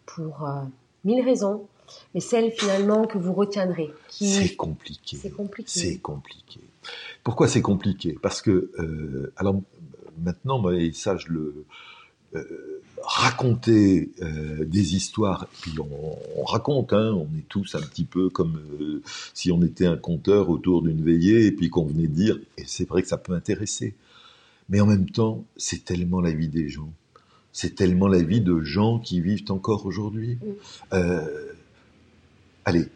pour euh, mille raisons. Mais celle finalement que vous retiendrez. Qui... C'est compliqué. C'est compliqué. C'est compliqué. Pourquoi c'est compliqué? Parce que, euh, alors maintenant, et ça je le raconter euh, des histoires, puis on, raconte, hein, on est tous un petit peu comme euh, si on était un conteur autour d'une veillée et puis qu'on venait dire, et c'est vrai que ça peut intéresser, mais en même temps, c'est tellement la vie des gens, c'est tellement la vie de gens qui vivent encore aujourd'hui. Euh, allez,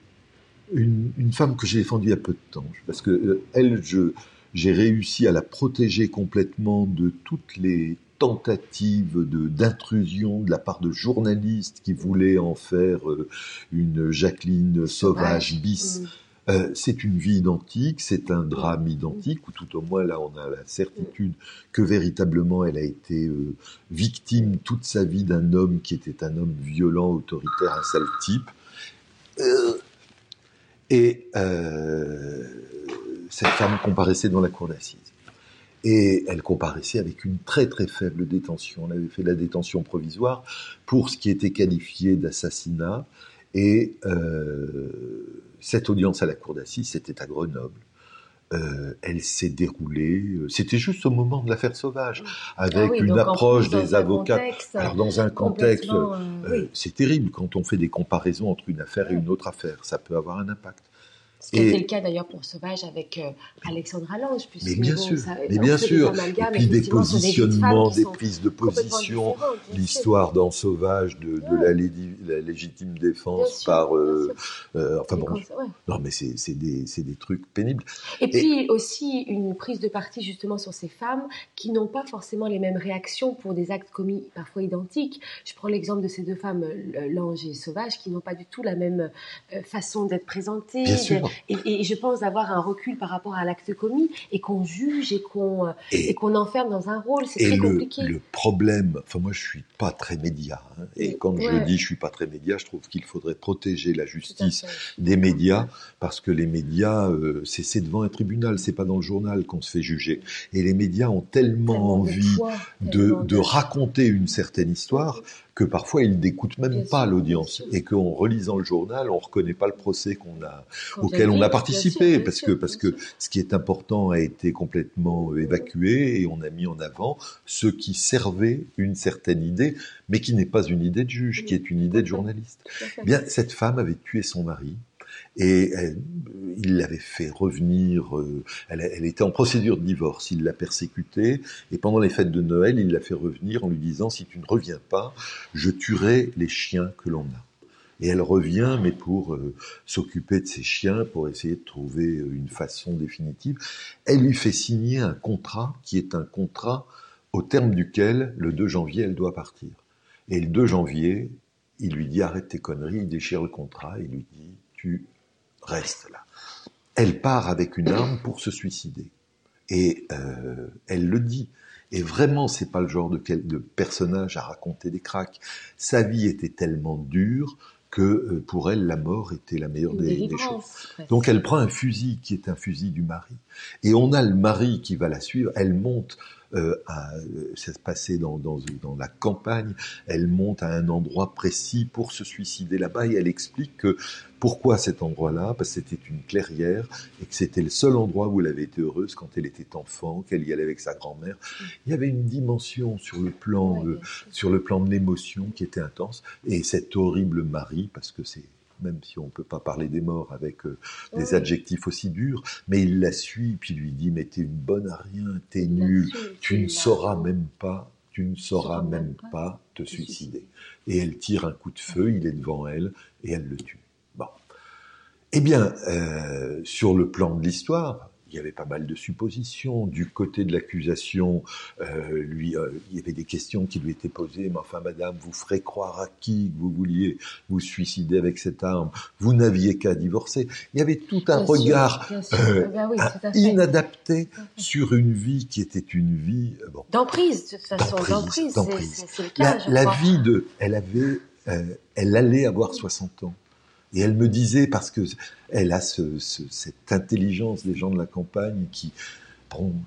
une, une, femme que j'ai défendue il y a peu de temps, parce que elle, je j'ai réussi à la protéger complètement de toutes les tentative d'intrusion de, la part de journalistes qui voulaient en faire euh, une Jacqueline sauvage bis. Euh, c'est une vie identique, c'est un drame identique, ou tout au moins là on a la certitude que véritablement elle a été euh, victime toute sa vie d'un homme qui était un homme violent, autoritaire, un sale type. et cette femme comparaissait dans la cour d'assises. Et elle comparaissait avec une très très faible détention. Elle avait fait la détention provisoire pour ce qui était qualifié d'assassinat. Et euh, cette audience à la cour d'assises, c'était à Grenoble. Euh, elle s'est déroulée, euh, c'était juste au moment de l'affaire Sauvage, ah avec une approche des avocats. Alors dans un contexte, euh, c'est terrible quand on fait des comparaisons entre une affaire et une autre affaire, ça peut avoir un impact. Ce qui était le cas d'ailleurs pour Sauvage avec euh, Alexandra Lange. Mais bien sûr, mais bien sûr. Et puis des positionnements, des, prises de position, l'histoire dans Sauvage de, de la, légitime défense par... Euh, euh, enfin bon, non mais c'est des, des, trucs pénibles. Et, puis aussi une prise de parti justement sur ces femmes qui n'ont pas forcément les mêmes réactions pour des actes commis parfois identiques. Je prends l'exemple de ces deux femmes, Lange et Sauvage, qui n'ont pas du tout la même façon d'être présentées. Bien sûr et, je pense avoir un recul par rapport à l'acte commis et qu'on juge et qu'on euh, et, qu'on enferme dans un rôle, c'est très le, compliqué. Le problème, enfin moi je suis pas très média, hein, et quand je dis je suis pas très média, je trouve qu'il faudrait protéger la justice des médias parce que les médias, euh, c'est devant un tribunal, c'est pas dans le journal qu'on se fait juger. Et les médias ont tellement, envie de, de, raconter une certaine histoire que parfois ils n'écoutent même pas l'audience et qu'en relisant le journal, on reconnaît pas le procès qu'on a, auquel on a participé parce que parce que ce qui est important a été complètement évacué et on a mis en avant ce qui servait une certaine idée, mais qui n'est pas une idée de juge, qui est une idée de journaliste. Bien, cette femme avait tué son mari et il l'avait fait revenir. Euh, elle, était en procédure de divorce. Il l'a persécutée et pendant les fêtes de Noël, il l'a fait revenir en lui disant si tu ne reviens pas, je tuerai les chiens que l'on a. Et elle revient, mais pour euh, s'occuper de ses chiens, pour essayer de trouver une façon définitive. Elle lui fait signer un contrat qui est un contrat au terme duquel, le 2 janvier, elle doit partir. Et le 2 janvier, il lui dit arrête tes conneries, il déchire le contrat, il lui dit tu reste là. elle part avec une arme pour se suicider. Et euh, elle le dit. Et vraiment, c'est pas le genre de, de personnage à raconter des cracks. Sa vie était tellement dure que euh, pour elle, la mort était la meilleure des, choses. Donc elle prend un fusil qui est un fusil du mari. Et on a le mari qui va la suivre. Elle monte euh, à, ça se passait dans, dans, dans, la campagne, elle monte à un endroit précis pour se suicider là-bas et elle explique que pourquoi cet endroit-là? Parce que c'était une clairière et que c'était le seul endroit où elle avait été heureuse quand elle était enfant, qu'elle y allait avec sa grand-mère. Il y avait une dimension sur le plan, euh, sur le plan de l'émotion qui était intense. Et cet horrible mari, parce que c'est même si on ne peut pas parler des morts avec euh, des adjectifs aussi durs, mais il la suit, puis lui dit, mais t'es une bonne à rien, t'es nul, tu ne sauras même pas, tu ne sauras même pas te suicider. Et elle tire un coup de feu, il est devant elle, et elle le tue. Bon. Eh bien, euh, sur le plan de l'histoire, il y avait pas mal de suppositions. Du côté de l'accusation, euh, lui, euh, il y avait des questions qui lui étaient posées. Mais enfin, madame, vous ferez croire à qui que vous vouliez vous suicider avec cette arme? Vous n'aviez qu'à divorcer. Il y avait tout un regard euh, eh ben inadapté sur une vie qui était une vie bon, d'emprise, de toute façon, d'emprise. La, la vie de, elle avait, elle allait avoir 60 ans. Et elle me disait, parce que elle a ce, cette intelligence des gens de la campagne qui,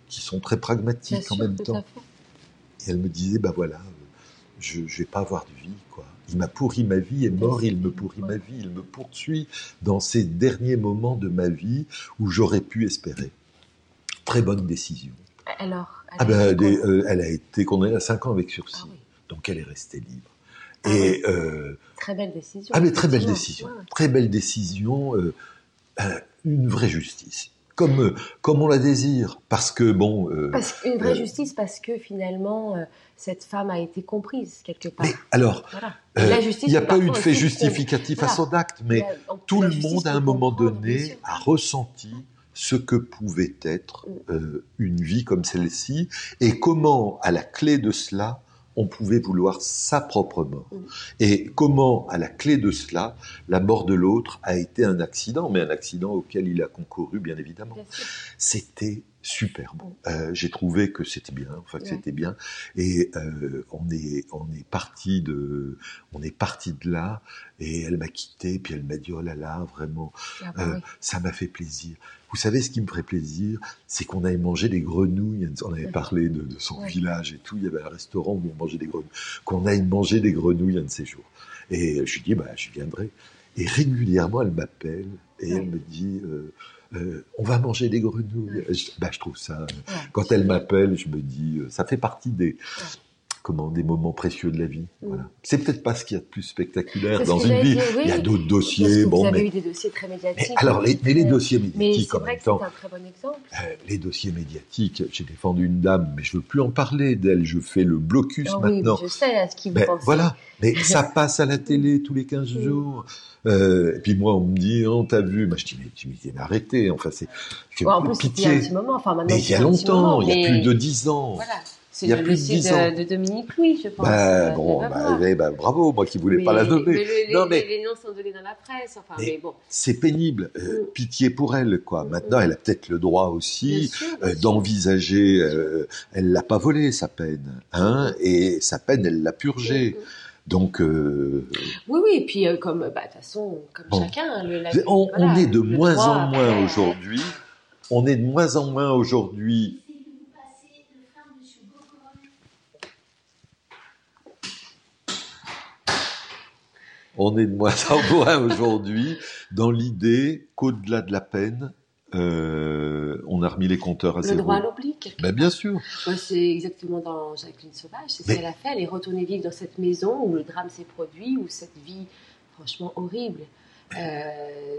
qui sont très pragmatiques en même temps. Et elle me disait, bah voilà, je ne vais pas avoir de vie, quoi. Il m'a pourri ma vie, et mort, il me pourrit ma vie, il me poursuit dans ces derniers moments de ma vie où j'aurais pu espérer. Très bonne décision. Alors, elle, ah ben, euh, elle a été condamnée à 5 ans avec sursis. Ah Donc elle est restée libre. Ah et euh, très belle décision. Ah mais très belle décision, très belle décision, euh, euh, une vraie justice, comme comme on la désire, parce que bon. Parce, une vraie justice parce que finalement cette femme a été comprise quelque part. Mais alors, il n'y a pas eu de fait justificatif à son acte, mais tout le monde à un moment donné a ressenti ce que pouvait être mm. une vie comme celle-ci et comment, à la clé de cela, on pouvait vouloir sa propre mort. Et comment, à la clé de cela, la mort de l'autre a été un accident, mais un accident auquel il a concouru, bien évidemment. C'était superbe. Euh, j'ai trouvé que c'était bien, enfin que c'était bien, et euh, on est on est parti de on est parti de là, et elle m'a quitté, puis elle m'a dit oh là là, vraiment, ah bah euh, ça m'a fait plaisir. Vous savez, ce qui me ferait plaisir, c'est qu'on aille manger des grenouilles. On avait parlé de, son village et tout. Il y avait un restaurant où on mangeait des grenouilles. Qu'on aille manger des grenouilles un de ces jours. Et je lui dis, bah, je viendrai. Et régulièrement, elle m'appelle et elle me dit, euh, euh, on va manger des grenouilles. Je, bah, je trouve ça. Quand elle m'appelle, je me dis, euh, ça fait partie des, comment des moments précieux de la vie. Mm. Voilà. C'est peut-être pas ce qu'il y a de plus spectaculaire dans une vie. Il y a d'autres dossiers. Bon, vous avez eu des dossiers très médiatiques. Mais, alors, les, mais les dossiers médiatiques, en même temps. C'est un très bon exemple. Euh, les dossiers médiatiques, j'ai défendu une dame, mais je veux plus en parler d'elle. Je fais le blocus oh maintenant. je sais à ce qui vous ben, Voilà, mais ça passe à la télé tous les 15 jours. Euh, et puis moi, on me dit, on oh, t'a vu? Bah, je dis, mais tu m'as arrêté. Enfin, c'est. Ouais, en plus, il y a un petit moment. Enfin, maintenant, mais il y a longtemps, il y a plus de 10 ans. Voilà. C'est le dossier de, de, Dominique Louis, je pense. Bah, bon, bah, bah, bravo, moi qui voulais pas la nommer. Mais, non, mais les noms sont donnés dans la presse. Enfin, mais, bon. C'est pénible. Euh, mm. Pitié pour elle, quoi. Maintenant, elle a peut-être le droit aussi euh, d'envisager. Euh, elle l'a pas volé sa peine, hein, et sa peine, elle l'a purgée. Mm, mm. Donc euh, oui, oui, et puis comme bah, de toute façon, comme chacun, le, la, on, on, est de moins en moins aujourd'hui. On est de moins en moins aujourd'hui on est de moins en moins aujourd'hui dans l'idée qu'au-delà de la peine, euh, on a remis les compteurs à le zéro. Le droit à l'oubli. Ben, bien sûr. c'est exactement dans Jacqueline Sauvage. C'est ce qu'elle a fait. Elle est retournée vivre dans cette maison où le drame s'est produit, où cette vie, franchement, horrible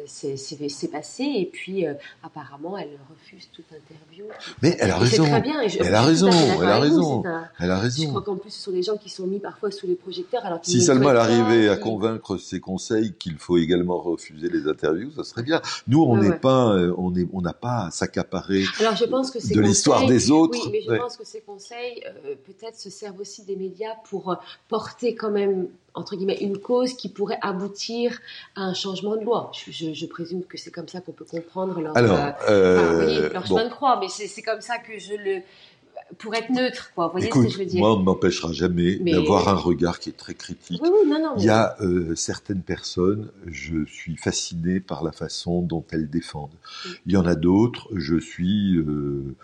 c'est passé et puis euh, apparemment elle refuse toute interview. Mais elle a raison. Très bien. elle, a raison. Elle a raison. Elle a raison. Je crois qu'en plus ce sont des gens qui sont mis parfois sous les projecteurs. Alors si seulement elle arrivait à convaincre ses conseils qu'il faut également refuser les interviews, ça serait bien. Nous on n'est pas, euh, on est, on n'a pas à s'accaparer. Alors je pense que de l'histoire des autres. Oui, mais je pense que ces conseils peut-être se servent aussi des médias pour porter quand même entre guillemets une cause qui pourrait aboutir à un changement de loi. Je, je, présume que c'est comme ça qu'on peut comprendre leur, Alors, euh, leur chemin de croix, mais c'est comme ça que je le pour être neutre, quoi. Vous voyez ce que je veux dire? Moi, on ne m'empêchera jamais d'avoir un regard qui est très critique. Oui, oui, non, non, Il y a euh, certaines personnes, je suis fasciné par la façon dont elles défendent. Il y en a d'autres, je suis euh,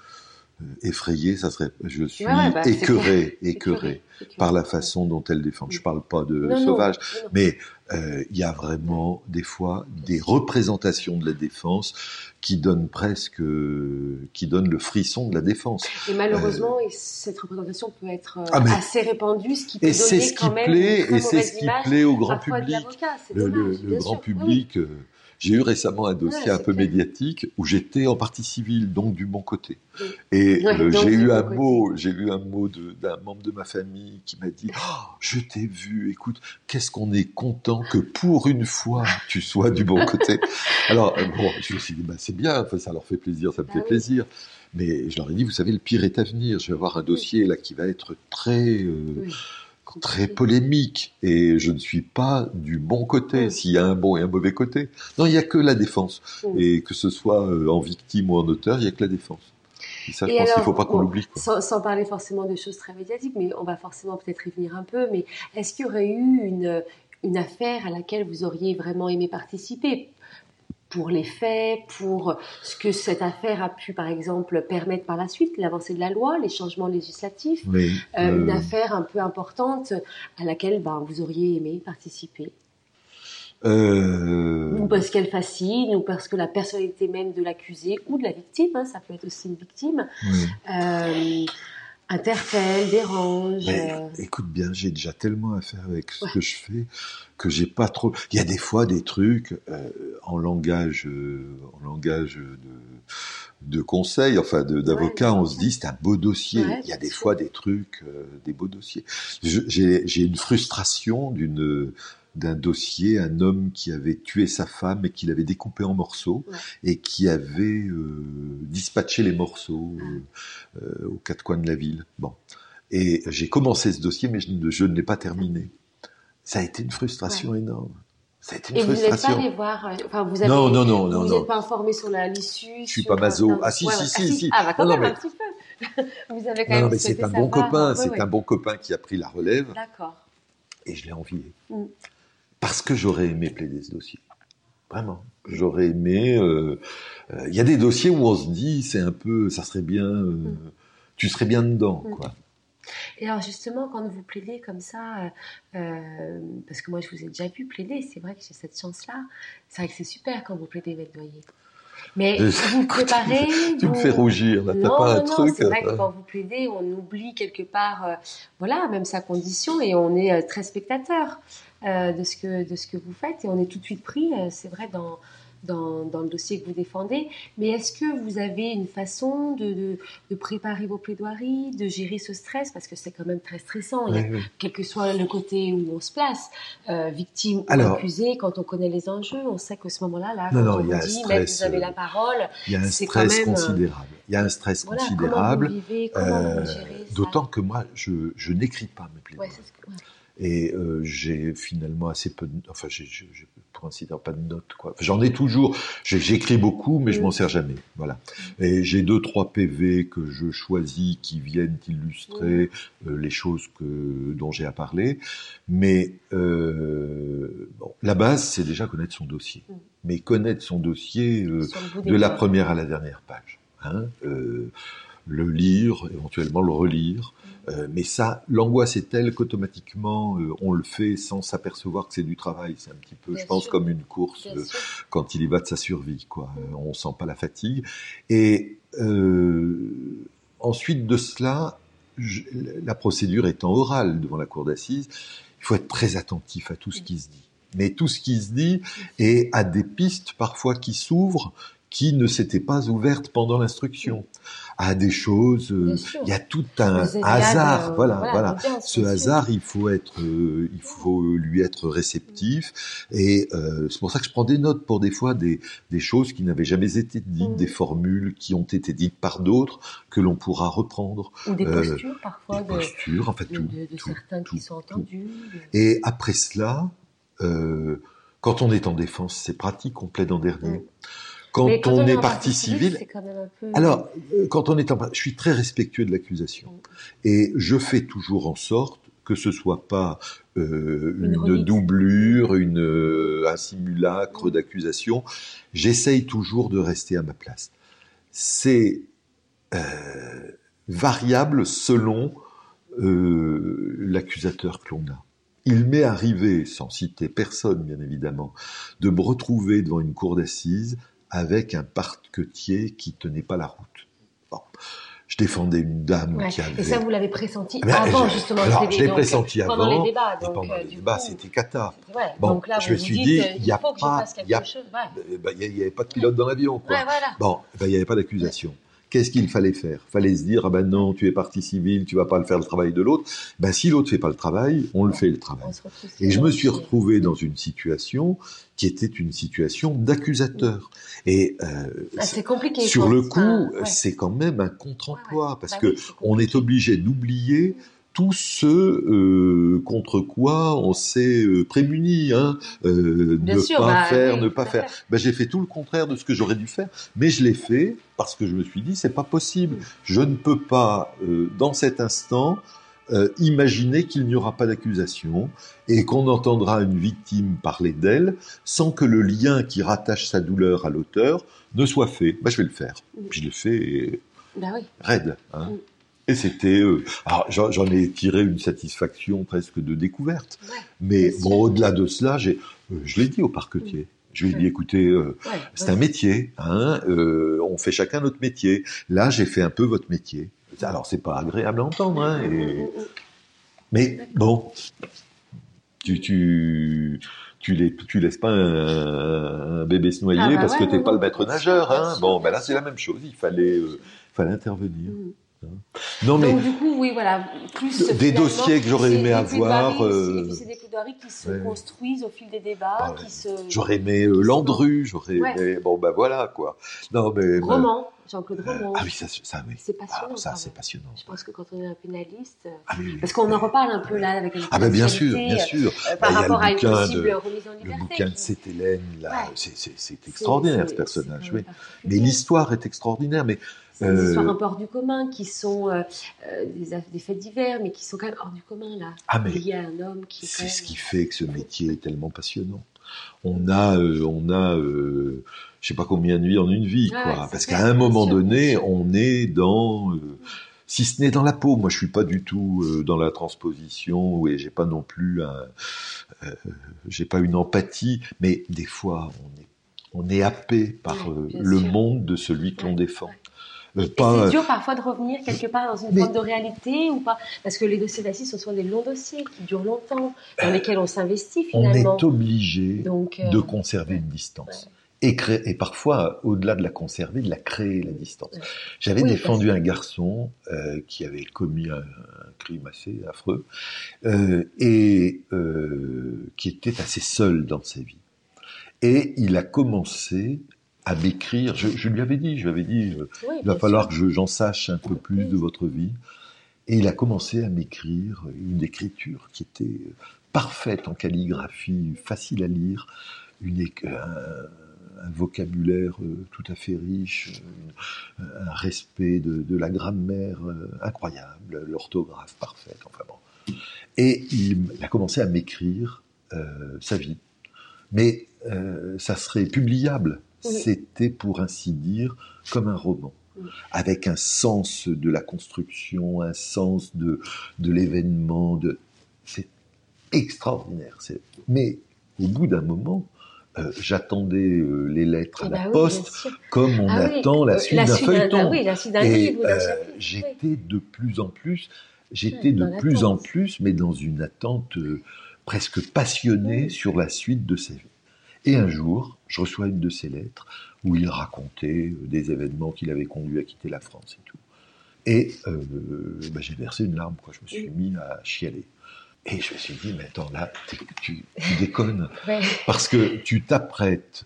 effrayé, ça serait, je suis bah, écœuré, écœuré, par la façon dont elles défendent. Je parle pas de sauvage, mais euh, il y a vraiment des fois des représentations de la défense qui donnent presque, qui donnent le frisson de la défense. Et malheureusement, euh, cette représentation peut être euh, ah, assez répandue, ce qui peut et donner ce quand qui même plaît, une et c'est ce qui plaît au grand public. Le, le, grand public. J'ai eu récemment un dossier un peu médiatique où j'étais en partie civile, donc du bon côté. Et euh, j'ai eu un mot, j'ai eu un mot d'un membre de ma famille qui m'a dit oh, "Je t'ai vu. Écoute, qu'est-ce qu'on est content que pour une fois tu sois du bon côté." Alors euh, bon, je me suis dit bah, c'est bien, enfin, ça leur fait plaisir, ça me ah fait plaisir. Mais je leur ai dit, vous savez, le pire est à venir. Je vais avoir un dossier là qui va être très euh, très polémique et je ne suis pas du bon côté. Mm. S'il y a un bon et un mauvais côté, non, il n'y a que la défense. Mm. Et que ce soit euh, en victime ou en auteur, il n'y a que la défense. Et ça, je pense qu'il ne faut pas qu'on l'oublie. Sans, parler forcément de choses très médiatiques, mais on va forcément peut-être y venir un peu. Mais est-ce qu'il y aurait eu une, une affaire à laquelle vous auriez vraiment aimé participer? Pour les faits, pour ce que cette affaire a pu, par exemple, permettre par la suite, l'avancée de la loi, les changements législatifs, euh, une euh, affaire un peu importante à laquelle ben, vous auriez aimé participer. Euh... Ou parce qu'elle fascine, ou parce que la personnalité même de l'accusé ou de la victime, hein, ça peut être aussi une victime, euh, interpelle, dérange. Euh. écoute bien, j'ai déjà tellement à faire avec ce que je fais que j'ai pas trop. Il y a des fois des trucs euh, en langage, euh, en langage de, de conseil, enfin d'avocat, on se dit c'est un beau dossier. Il y a des fois des trucs, des beaux dossiers. J'ai une frustration d'une d'un dossier, un homme qui avait tué sa femme et qui l'avait découpé en morceaux et qui avait euh, dispatché les morceaux euh, euh, aux quatre coins de la ville. Bon. Et j'ai commencé ce dossier, mais je, ne l'ai pas terminé. Ça a été une frustration énorme. Ça a été une et frustration. vous n'êtes pas allé voir, enfin vous avez, non, non, non, vous n'êtes pas informé sur l'issue. Je suis pas maso. Ah si, si, si, si. Ah bah quand même un petit peu. vous avez quand non, même. Mais c'est un bon copain. c'est un bon copain qui a pris la relève. D'accord. Et je l'ai envié. Mm parce que j'aurais aimé plaider ce dossier. Vraiment. J'aurais aimé. Euh, euh, il y a des dossiers où on se dit, c'est un peu, ça serait bien, euh, mm. tu serais bien dedans, mm. quoi. Et alors justement, quand vous plaidez comme ça, parce que moi je vous ai déjà vu plaider, c'est vrai que j'ai cette chance-là. C'est vrai que c'est super quand vous plaidez, Maître Doyer. Mais vous préparez. Tu me fais rougir, là, t'as pas un non, truc. C'est vrai que quand vous plaidez, on oublie quelque part, voilà, même sa condition et on est très spectateur. Euh, de, ce que, de ce que vous faites et on est tout de suite pris, euh, c'est vrai, dans, dans, dans, le dossier que vous défendez. Mais est-ce que vous avez une façon de, de, préparer vos plaidoiries, de gérer ce stress? Parce que c'est quand même très stressant, quel que soit le côté où on se place, euh, victime ou accusé, quand on connaît les enjeux, on sait que ce moment-là, là, quand on vous dit, vous avez la parole, il y a un stress considérable. Il y a un stress considérable. D'autant que moi, je, je n'écris pas mes plaidoiries. Et euh, j'ai finalement assez peu de, enfin, j'ai, dire, pas de notes, quoi. J'en ai toujours, j'écris beaucoup, mais je m'en sers jamais. Voilà. Et j'ai deux, trois PV que je choisis qui viennent illustrer euh, les choses que, dont j'ai à parler. Mais, euh, bon, la base, c'est déjà connaître son dossier. Mais connaître son dossier euh, de la première à la dernière page. Hein, le lire, éventuellement le relire, euh, mais ça, l'angoisse est telle qu'automatiquement euh, on le fait sans s'apercevoir que c'est du travail. C'est un petit peu, je pense, comme une course euh, quand il y va de sa survie. Quoi. on sent pas la fatigue. Et ensuite de cela, la procédure étant orale devant la cour d'assises, il faut être très attentif à tout ce qui se dit. Mais tout ce qui se dit et à des pistes parfois qui s'ouvrent qui ne s'était pas ouverte pendant l'instruction à des choses. euh, Il y a tout un hasard. euh, voilà, voilà. Ce hasard, il faut être, euh, il faut lui être réceptif. Et euh, c'est pour ça que je prends des notes pour des fois des, des choses qui n'avaient jamais été dites, Mm. des formules qui ont été dites par d'autres que l'on pourra reprendre, Ou des postures parfois des de, postures, en fait de, tout. de- de tout, certains tout, qui sont entendus. Et après cela, quand on est en défense, c'est pratique, on plaide en dernier. Mm. Quand, on, est en partie civile, c'est quand même un peu. alors, euh, quand on est en, je suis très respectueux de l'accusation Mm. et je fais toujours en sorte que ce soit pas euh, Une doublure, une, euh, un simulacre d'accusation. J'essaye toujours de rester à ma place. C'est euh, variable selon l'accusateur que l'on a. Il m'est arrivé, sans citer personne bien évidemment, de me retrouver devant une cour d'assises avec un parquetier qui tenait pas la route. Bon. Je défendais une dame Ouais. qui avait... Et ça, vous l'avez pressenti Ah ben, avant je- justement. alors, je l'ai pressenti pendant avant, les débats. Et Donc, pendant euh, les débats, coup, c'était cata. ouais, Bon, donc là, je me suis dit, euh, il y a pas- il y a- chose. Ouais. Eh ben, Il n'y avait pas de pilote dans l'avion. Bon, ben, il n'y avait pas d'accusation. Qu'est-ce qu'il fallait faire? Fallait se dire ah ben non, tu es partie civile, tu vas pas le faire le travail de l'autre. Ben si l'autre fait pas le travail, on le fait le travail. Et je me suis retrouvé dans une situation qui était une situation d'accusateur. Et euh, Ah, c'est compliqué. sur le coup, ouais. c'est quand même un contre-emploi Ouais, ouais. parce Bah que oui, c'est on est obligé d'oublier tout ce euh, contre quoi on s'est euh, prémuni, hein, euh, ne sûr, pas bah, faire, oui, ne pas faire. fait. Ben, j'ai fait tout le contraire de ce que j'aurais dû faire, mais je l'ai fait parce que je me suis dit c'est pas possible. Je ne peux pas euh, dans cet instant euh, imaginer qu'il n'y aura pas d'accusation et qu'on entendra une victime parler d'elle sans que le lien qui rattache sa douleur à l'auteur ne soit fait. Ben, je vais le faire. Puis je le fais et Bah oui. raide. Hein. Mm. Et c'était, euh, alors j'en ai tiré une satisfaction presque de découverte. Ouais. Mais bon, au-delà de cela, j'ai, euh, je l'ai dit au parquetier. Je lui ai dit, écoutez, euh, Ouais, c'est un métier, hein, on fait chacun notre métier. Là, j'ai fait un peu votre métier. Alors, c'est pas agréable à entendre, hein, Mm, et- mm, mm. mais bon, tu, tu, tu, les, tu laisses pas un, un bébé se noyer Ah bah parce ouais, que t'es non, pas le maître nageur. Hein. Bon, ben là, c'est la même chose. Il fallait, euh, fallait intervenir. Mm. Non, mais Donc du coup, oui, voilà, plus Des dossiers que j'aurais c'est aimé avoir, plaidoiries, euh, c'est des plaidoiries qui se ouais. construisent au fil des débats, Ah ouais. qui se j'aurais aimé euh, Landru, j'aurais Ouais. aimé. Bon, ben voilà, quoi. Non, mais. ben, roman, Jean-Claude euh, Roman. ah oui, ça, ça oui. C'est Ah, passionnant. ça, quand c'est passionnant. Je pense que quand on est un pénaliste, Ah oui, oui. parce qu'on en reparle un peu là avec Ah ben bien sûr, bien sûr. euh, par Bah, le rapport à une possible de- remise en Le liberté. bouquin de cette Hélène, là, c'est- c'est c'est c'est- extraordinaire, c'est- ce personnage, c'est Mais l'histoire est extraordinaire, mais C'est des Euh, histoires un peu hors du commun qui sont euh, euh, des, des faits divers, mais qui sont quand même hors du commun là. Ah, mais Liés à un homme qui. c'est ce qui fait que ce métier est tellement passionnant. On a, on a, je sais pas combien de vies en une vie, quoi. Parce qu'à un moment sûr, donné, on est dans, euh, si ce n'est dans la peau. Moi, je suis pas du tout euh, dans la transposition et j'ai pas non plus un, euh, j'ai pas une empathie, mais des fois, on est, on est happé par Ouais, le sûr. monde de celui que l'on défend. ouais. Euh, pas, c'est dur parfois de revenir quelque part dans une Mais- forme de réalité ou pas? Parce que les dossiers d'assises sont souvent des longs dossiers qui durent longtemps, dans lesquels on s'investit on finalement. est obligé Donc, euh, de conserver une distance. Et, créer, et parfois, au-delà de la conserver, de la créer, la distance. J'avais Oui, défendu un garçon euh, qui avait commis un, un crime assez affreux euh, et euh, qui était assez seul dans sa vie. Et il a commencé à m'écrire, je, je lui avais dit, je lui avais dit, euh, oui, il va falloir sûr. que je- j'en sache un peu plus de votre vie. Et il a commencé à m'écrire une écriture qui était parfaite en calligraphie, facile à lire, une, un, un vocabulaire euh, tout à fait riche, un respect de, de la grammaire euh, incroyable, l'orthographe parfaite, enfin bon. Et il, il a commencé à m'écrire euh, sa vie. Mais euh, ça serait publiable. Oui. C'était, pour ainsi dire, comme un roman avec un sens de la construction, un sens de, de l'événement. De... C'est extraordinaire. C'est... Mais au bout d'un moment, euh, j'attendais euh, les lettres à Eh la ben oui, poste comme on Ah oui, attend la suite d'un feuilleton. oui, la suite d'un Et livre euh, j'étais de plus en plus, j'étais de plus en plus, mais dans une attente presque passionnée sur la suite de sa vie. Et un jour, je reçois une de ses lettres où il racontait euh, des événements qu'il avait conduit à quitter la France et tout. Et euh, bah, j'ai versé une larme, quoi. Je me suis mis à chialer. Et je me suis dit, mais attends, là, tu, déconnes. Parce que tu t'apprêtes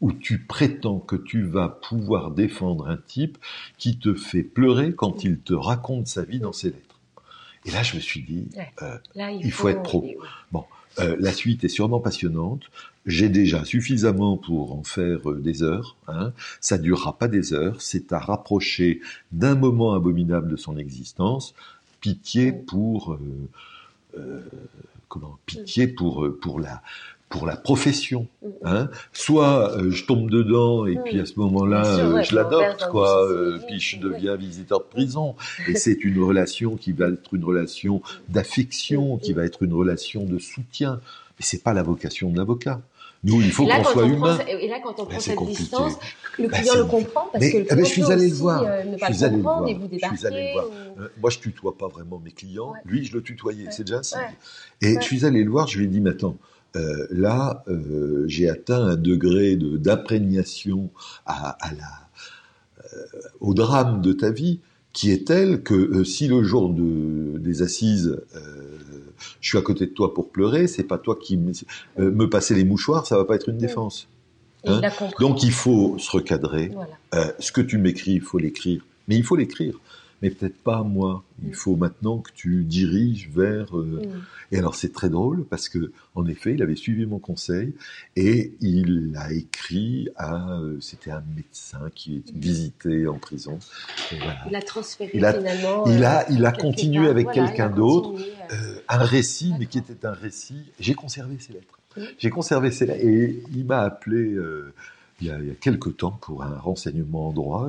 ou tu prétends que tu vas pouvoir défendre un type qui te fait pleurer quand il te raconte sa vie dans ses lettres. Et là, je me suis dit, euh, il, faut, être pro. Bon, euh, la suite est sûrement passionnante. J'ai déjà suffisamment pour en faire euh, des heures. Hein. Ça durera pas des heures. C'est à rapprocher d'un moment abominable de son existence. Pitié pour euh, comment? Pitié pour pour la pour la profession. Mm. Hein. Soit euh, je tombe dedans et puis à ce moment-là je l'adopte quoi, puis je deviens visiteur de prison. Et c'est une relation qui va être une relation d'affection, qui va être une relation de soutien. Mais c'est pas la vocation de l'avocat. Nous, il faut qu'on soit humain. et là, quand on ben, prend cette distance, le ben, client le comprend parce que le client ben, je suis allé le voir. ne pas je suis allé le voir. je suis allé le voir. Euh, moi, je tutoie pas vraiment mes clients. Lui, je le tutoyais. C'est déjà ça. Et je suis allé le voir. Je lui ai dit, maintenant, euh, là, euh, j'ai atteint un degré d'imprégnation à, à, la, euh, au drame de ta vie qui est tel que si le jour de, des assises je suis à côté de toi pour pleurer, c'est pas toi qui me, euh, passer les mouchoirs, ça va pas être une défense. Hein Donc il faut se recadrer. Ce que tu m'écris, il faut l'écrire. Mais il faut l'écrire. Mais peut-être pas moi. Il mm. faut maintenant que tu diriges vers. Euh, mm. Et alors c'est très drôle parce que en effet, il avait suivi mon conseil et il a écrit à. C'était un médecin qui visitait en prison. Il a transféré finalement. Il a, il a continué avec quelqu'un d'autre un récit, mais qui était un récit. J'ai conservé ces lettres. J'ai conservé ces lettres. Et il m'a appelé euh, il, y a, il, y a, quelques temps pour un renseignement en droit.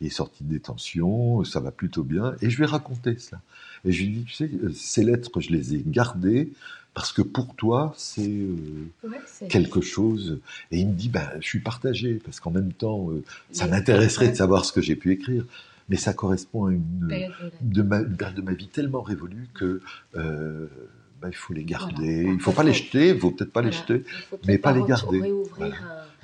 Il, est sorti de détention, ça va plutôt bien. Et je lui ai raconté cela. Et je lui ai dit, tu sais, euh, ces lettres, je les ai gardées parce que pour toi, c'est euh, quelque chose. Et il me dit, ben, je suis partagé, parce qu'en même temps, ça m'intéresserait de savoir ce que j'ai pu écrire mais ça correspond à une de ma, de ma vie tellement révolue que euh, bah, il faut les garder. Il ne faut pas les jeter, il ne faut peut-être pas les jeter, mais pas, les garder.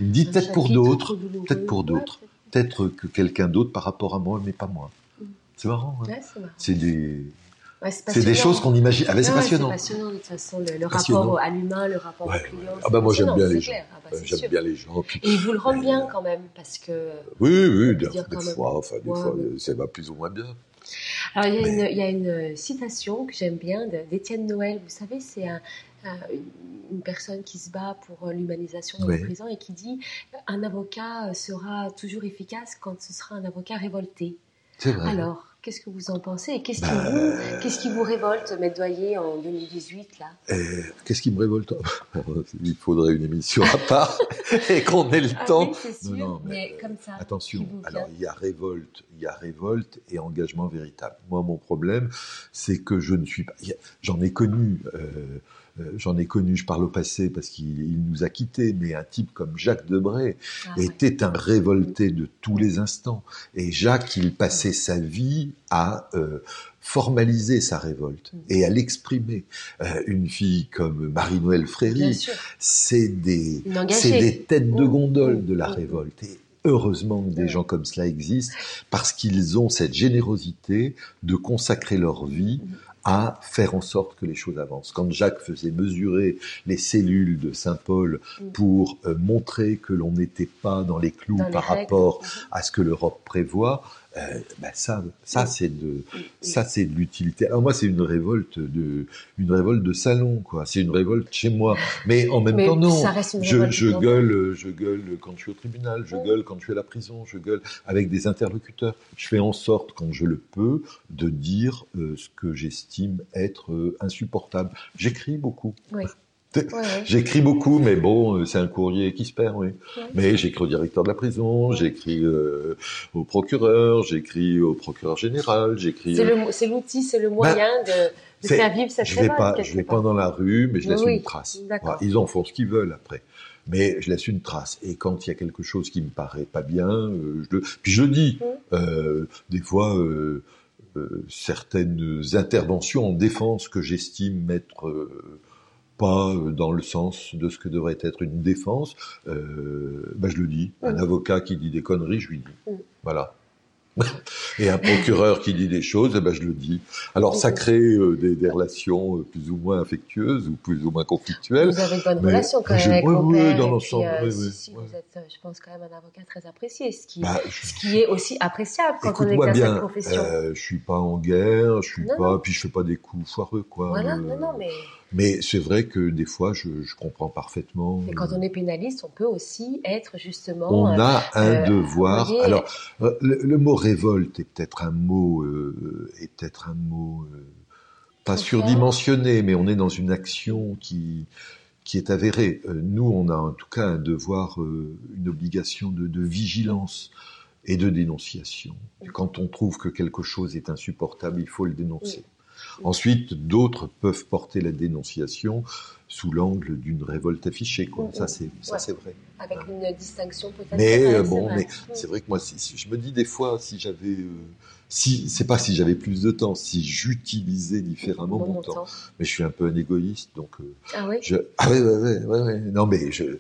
il me dit peut-être pour d'autres, peut-être pour d'autres, peut-être que quelqu'un d'autre par rapport à moi, mais pas moi. Mm. C'est marrant. Hein c'est des c'est des choses qu'on imagine. Ah, c'est passionnant. C'est passionnant de toute façon, le, rapport à l'humain, le rapport au client. Ah bah moi j'aime bien les gens. Ah bah, j'aime bien les gens. Et ils vous le rendent bien quand même, parce que. Oui, oui, des, fois, enfin, des fois, ça va plus ou moins bien. Alors il y, a une, il y a une citation que j'aime bien d'Étienne Noël. Vous savez, c'est un, une personne qui se bat pour l'humanisation de la prison et qui dit un avocat sera toujours efficace quand ce sera un avocat révolté. C'est vrai. Alors, Qu'est-ce que vous en pensez Qu'est-ce qui, bah, vous, qu'est-ce qui vous révolte, Maître Doyer, en 2018 là? Euh, Qu'est-ce qui me révolte? Il faudrait une émission à part et qu'on ait le ah temps. Oui, sûr, non, mais, comme ça. Attention, alors il y a révolte, il y a révolte et engagement véritable. Moi, mon problème, c'est que je ne suis pas. J'en ai connu. Euh, euh, j'en ai connu, je parle au passé parce qu'il nous a quittés, mais un type comme Jacques Debray ah était un révolté de tous les instants. Et Jacques, il passait sa vie à euh, formaliser sa révolte mm. et à l'exprimer. Euh, une fille comme Marie-Noël Fréry, c'est des, des têtes de mm. gondole de la mm. révolte. Et heureusement que des gens comme cela existent parce qu'ils ont cette générosité de consacrer leur vie à faire en sorte que les choses avancent. Quand Jacques faisait mesurer les cellules de Saint-Paul mm. pour euh, montrer que l'on n'était pas dans les clous par rapport à ce que l'Europe prévoit, euh, bah, ça, ça c'est de, ça c'est de l'utilité. Alors moi, c'est une révolte de, une révolte de salon, quoi. C'est une révolte chez moi. Mais en même temps, non. je, je gueule, je gueule quand je suis au tribunal, je gueule quand je suis à la prison, je gueule avec des interlocuteurs. Je fais en sorte, quand je le peux, de dire euh, ce que j'estime être euh, insupportable. J'écris beaucoup. Oui. J'écris beaucoup, mais bon, euh, c'est un courrier qui se perd, oui. Mais j'écris au directeur de la prison, j'écris euh, au procureur, j'écris au procureur général, j'écris. C'est l'outil, c'est le moyen de, de faire vivre cette je vais pas, Je vais pas dans la rue, mais je laisse une trace. ils en font ce qu'ils veulent après. Mais je laisse une trace. Et quand il y a quelque chose qui me paraît pas bien, euh, je le... puis je le dis. Euh, des fois, euh, certaines interventions en défense que j'estime être pas euh, dans le sens de ce que devrait être une défense, euh, bah, je le dis. Un Mm. avocat qui dit des conneries, je lui dis. Mm. Voilà. Et un procureur qui dit des choses, eh ben, je le dis. Alors ça Mm. crée euh, des, des relations plus ou moins affectueuses ou plus ou moins conflictuelles. Vous avez de bonnes Mais relations quand même je- avec ouais, pères. dans l'ensemble, euh, si, si, vous êtes, je pense, quand même un avocat très apprécié, ce qui, Bah, je- ce qui est aussi appréciable quand on exerce bien, cette profession. euh, je suis pas en guerre, je suis Non, pas, puis je fais pas des coups foireux, quoi. voilà, non, non, mais, Mais c'est vrai que des fois, je, je comprends parfaitement. mais quand euh, on est pénaliste, on peut aussi être justement. on euh, a un euh, devoir. voyez- Alors, euh, le, le mot révolte est peut-être un mot, euh, est peut-être un mot euh, pas surdimensionné, mais on est dans une action qui qui est avérée. Euh, nous, on a en tout cas un devoir, euh, une obligation de, de vigilance et de dénonciation. Quand on trouve que quelque chose est insupportable, il faut le dénoncer. Ensuite, d'autres peuvent porter la dénonciation sous l'angle d'une révolte affichée. Quoi. Mm, Ça, c'est ça, Ouais. c'est vrai. avec une distinction peut-être. Mais euh, bon, mais Mm. c'est vrai que moi, si, si- je me dis des fois, si j'avais, euh, si c'est pas si j'avais plus de temps, si j'utilisais différemment mon, Mon temps. temps. Mais je suis un peu un égoïste, donc euh, Ah oui? je, ah ouais, ouais, ouais, ouais, non mais je-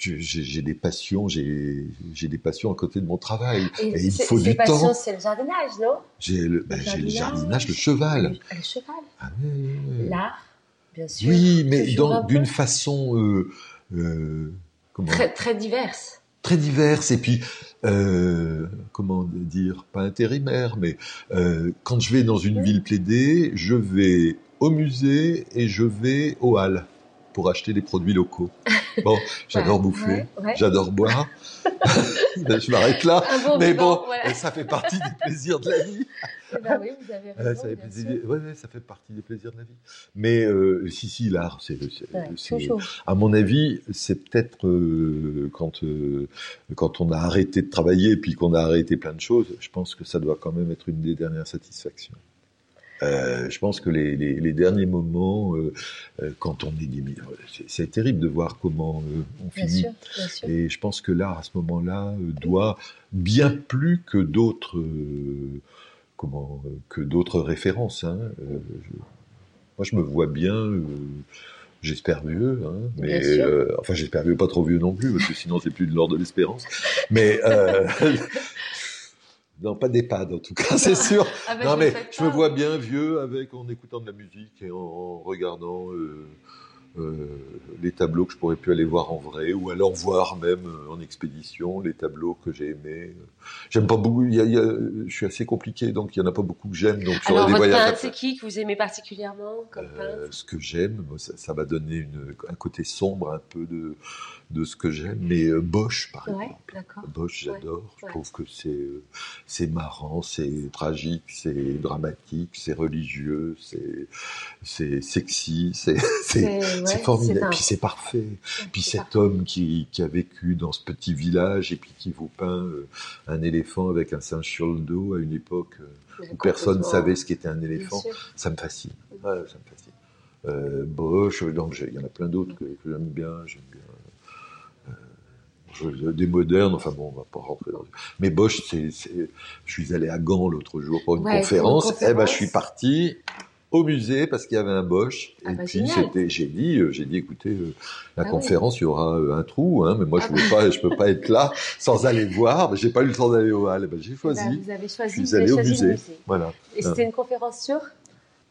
j'ai des passions, j'ai des passions à côté de mon travail. Et il faut du passions, temps. c'est le jardinage, non? J'ai le, ben, Le j'ai le jardinage. le cheval. Le, le cheval. Ah. L'art, bien sûr. Oui, mais d'une façon euh, euh, comment Très, très diverse. très diverse et puis euh, comment dire pas intérimaire mais quand je vais dans une Oui. ville plaidée je vais au musée et je vais au hall pour acheter des produits locaux. Bon j'adore Ouais, bouffer ouais, ouais. j'adore boire. Je m'arrête là. Bon mais vivant, bon voilà. ça fait partie des plaisirs de la vie. Eh ben oui, vous avez raison, ça, fait plaisir- ça partie des plaisirs de la vie. Mais euh, si si l'art c'est à mon avis, c'est peut-être euh, quand euh, quand on a arrêté de travailler et puis qu'on a arrêté plein de choses, je pense que ça doit quand même être une des dernières satisfactions. Euh, je pense que les, les, les derniers moments, euh, euh, quand on est des c'est- terrible de voir comment on Bien finit. sûr, bien sûr. Et je pense que l'art à ce moment-là doit bien plus que d'autres comment que d'autres références. Hein. Je- moi, je me vois bien. J'espère vieux, hein, mais enfin j'espère vieux, pas trop vieux non plus, parce que sinon c'est plus de l'ordre de l'espérance. Mais euh, non, pas d'EHPAD en tout cas, c'est sûr. Ah ben, non mais je me vois bien vieux avec en écoutant de la musique et en, en regardant euh, les tableaux que je pourrais plus aller voir en vrai, ou alors voir même euh, en expédition les tableaux que j'ai aimés. J'aime pas beaucoup. il y a- il y a- je suis assez compliqué, donc il y en a pas beaucoup que j'aime. Donc Alors, des votre peintre, c'est qui que vous aimez particulièrement comme Euh, ce que j'aime, ça, ça va donner une, un côté sombre un peu de, de ce que j'aime. Mais euh, Bosch, par Ouais, exemple. d'accord. Bosch, j'adore. Je ouais. trouve que c'est euh, c'est marrant, c'est tragique, c'est dramatique, c'est religieux, c'est c'est sexy, c'est c'est ouais, c'est formidable. un- Puis c'est parfait. ouais, Puis cet homme qui, qui a vécu dans ce petit village et puis qui vous peint euh, un éléphant avec un singe sur le dos à une époque euh, où personne Complètement. savait ce qu'était un éléphant, ça me fascine. Ouais, ça me fascine. Euh, Bosch, il y en a plein d'autres que, que j'aime bien. J'aime bien. euh, des modernes, enfin bon, on va pas rentrer dans. Mais Bosch, c'est, je suis allé à Gand l'autre jour pour une Ouais, pour une conférence. Eh ben, conférence. je suis parti au musée parce qu'il y avait un Bosch. Ah et bah, puis c'était, j'ai dit, euh, j'ai dit, écoutez, euh, la Ah conférence, il y aura euh, un trou, hein, mais moi Ah je veux pas, je peux pas être là sans aller voir. Mais j'ai pas eu le temps d'aller au hall. Eh ben, j'ai Eh choisi. ben, vous avez choisi, vous avez au choisi le musée. Voilà. Et c'était une conférence sur?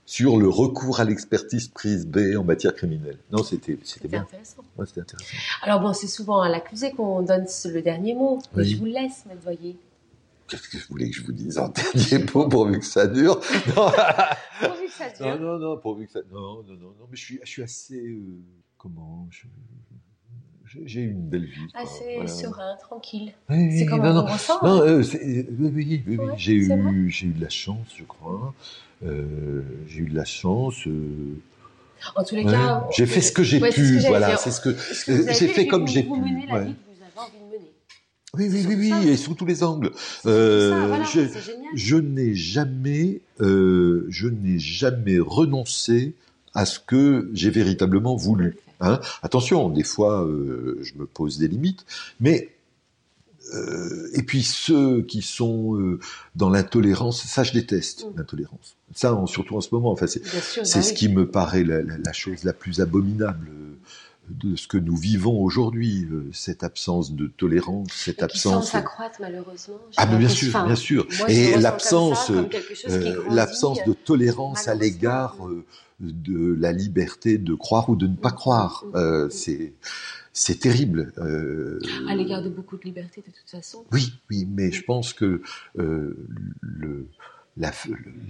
Sur le recours à l'expertise prise B en matière criminelle. Non, c'était, c'était bien. intéressant. Ouais, c'était intéressant. Alors bon, c'est souvent à l'accusé qu'on donne le dernier mot. Mais je vous laisse, me voyez. Qu'est-ce que vous voulez que je vous dise en dernier mot pourvu que ça dure? Non, Pourvu que ça non, dure. non, non, pourvu que ça. Non, non, non, non, mais je suis, je suis assez. euh, comment je- j'ai- eu une belle vie. Assez voilà. serein, tranquille. Oui, C'est oui, comme non, on non, ressent. non, hein. euh, oui, oui, oui, oui, Ouais, j'ai eu, j'ai eu de la chance, je crois. Euh, j'ai eu de la chance. euh, En tous les ouais. cas, j'ai fait ce que j'ai Ouais, c'est ce pu, que voilà, c'est ce que. ce j'ai fait comme j'ai vous pu, menez la ouais. vie que vous avez envie de mener. Oui, oui, oui, oui, ça. et sous tous les angles. Euh, ça, voilà, je- n'ai jamais, euh, je n'ai jamais renoncé à ce que j'ai véritablement voulu. Hein Attention, des fois, euh, je me pose des limites, mais euh, et puis ceux qui sont euh, dans l'intolérance, ça je déteste Mm. l'intolérance. Ça, en- surtout en ce moment. Enfin, c'est bah ce oui. qui me paraît la, la- la chose la plus abominable euh, de ce que nous vivons aujourd'hui, cette absence de tolérance, cette Et qui absence. s'accroître malheureusement. Ah, mais bien sûr, bien sûr. moi, Et l'absence, euh, l'absence de tolérance à l'égard euh, de la liberté de croire ou de ne pas Mm, croire. mm, Euh, mm. c'est c'est terrible. À l'égard de beaucoup de libertés de toute façon. oui, oui, mais je pense que le, la,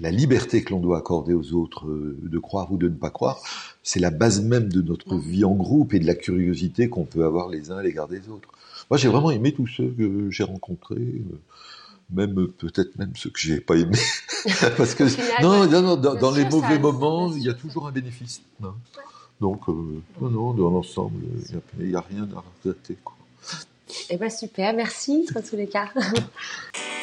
la liberté que l'on doit accorder aux autres euh, de croire ou de ne pas croire, c'est la base même de notre vie en groupe et de la curiosité qu'on peut avoir les uns à l'égard des autres. Moi, j'ai vraiment aimé tous ceux que j'ai rencontrés, euh, même euh, peut-être même ceux que j'ai pas aimés, parce que final, non, non, non, dans, Bien dans les ça mauvais moments, bien il y a toujours un bénéfice. hein. Donc, euh, non, non, dans l'ensemble, il n'y a, il y a rien à regretter. Quoi. Eh ben super, merci dans tous les cas.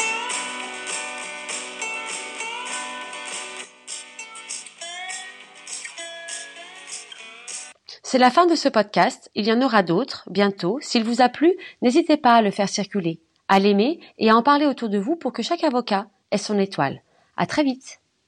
C'est la fin de ce podcast. Il y en aura d'autres bientôt. S'il vous a plu, n'hésitez pas à le faire circuler, à l'aimer et à en parler autour de vous pour que chaque avocat ait son étoile. À très vite.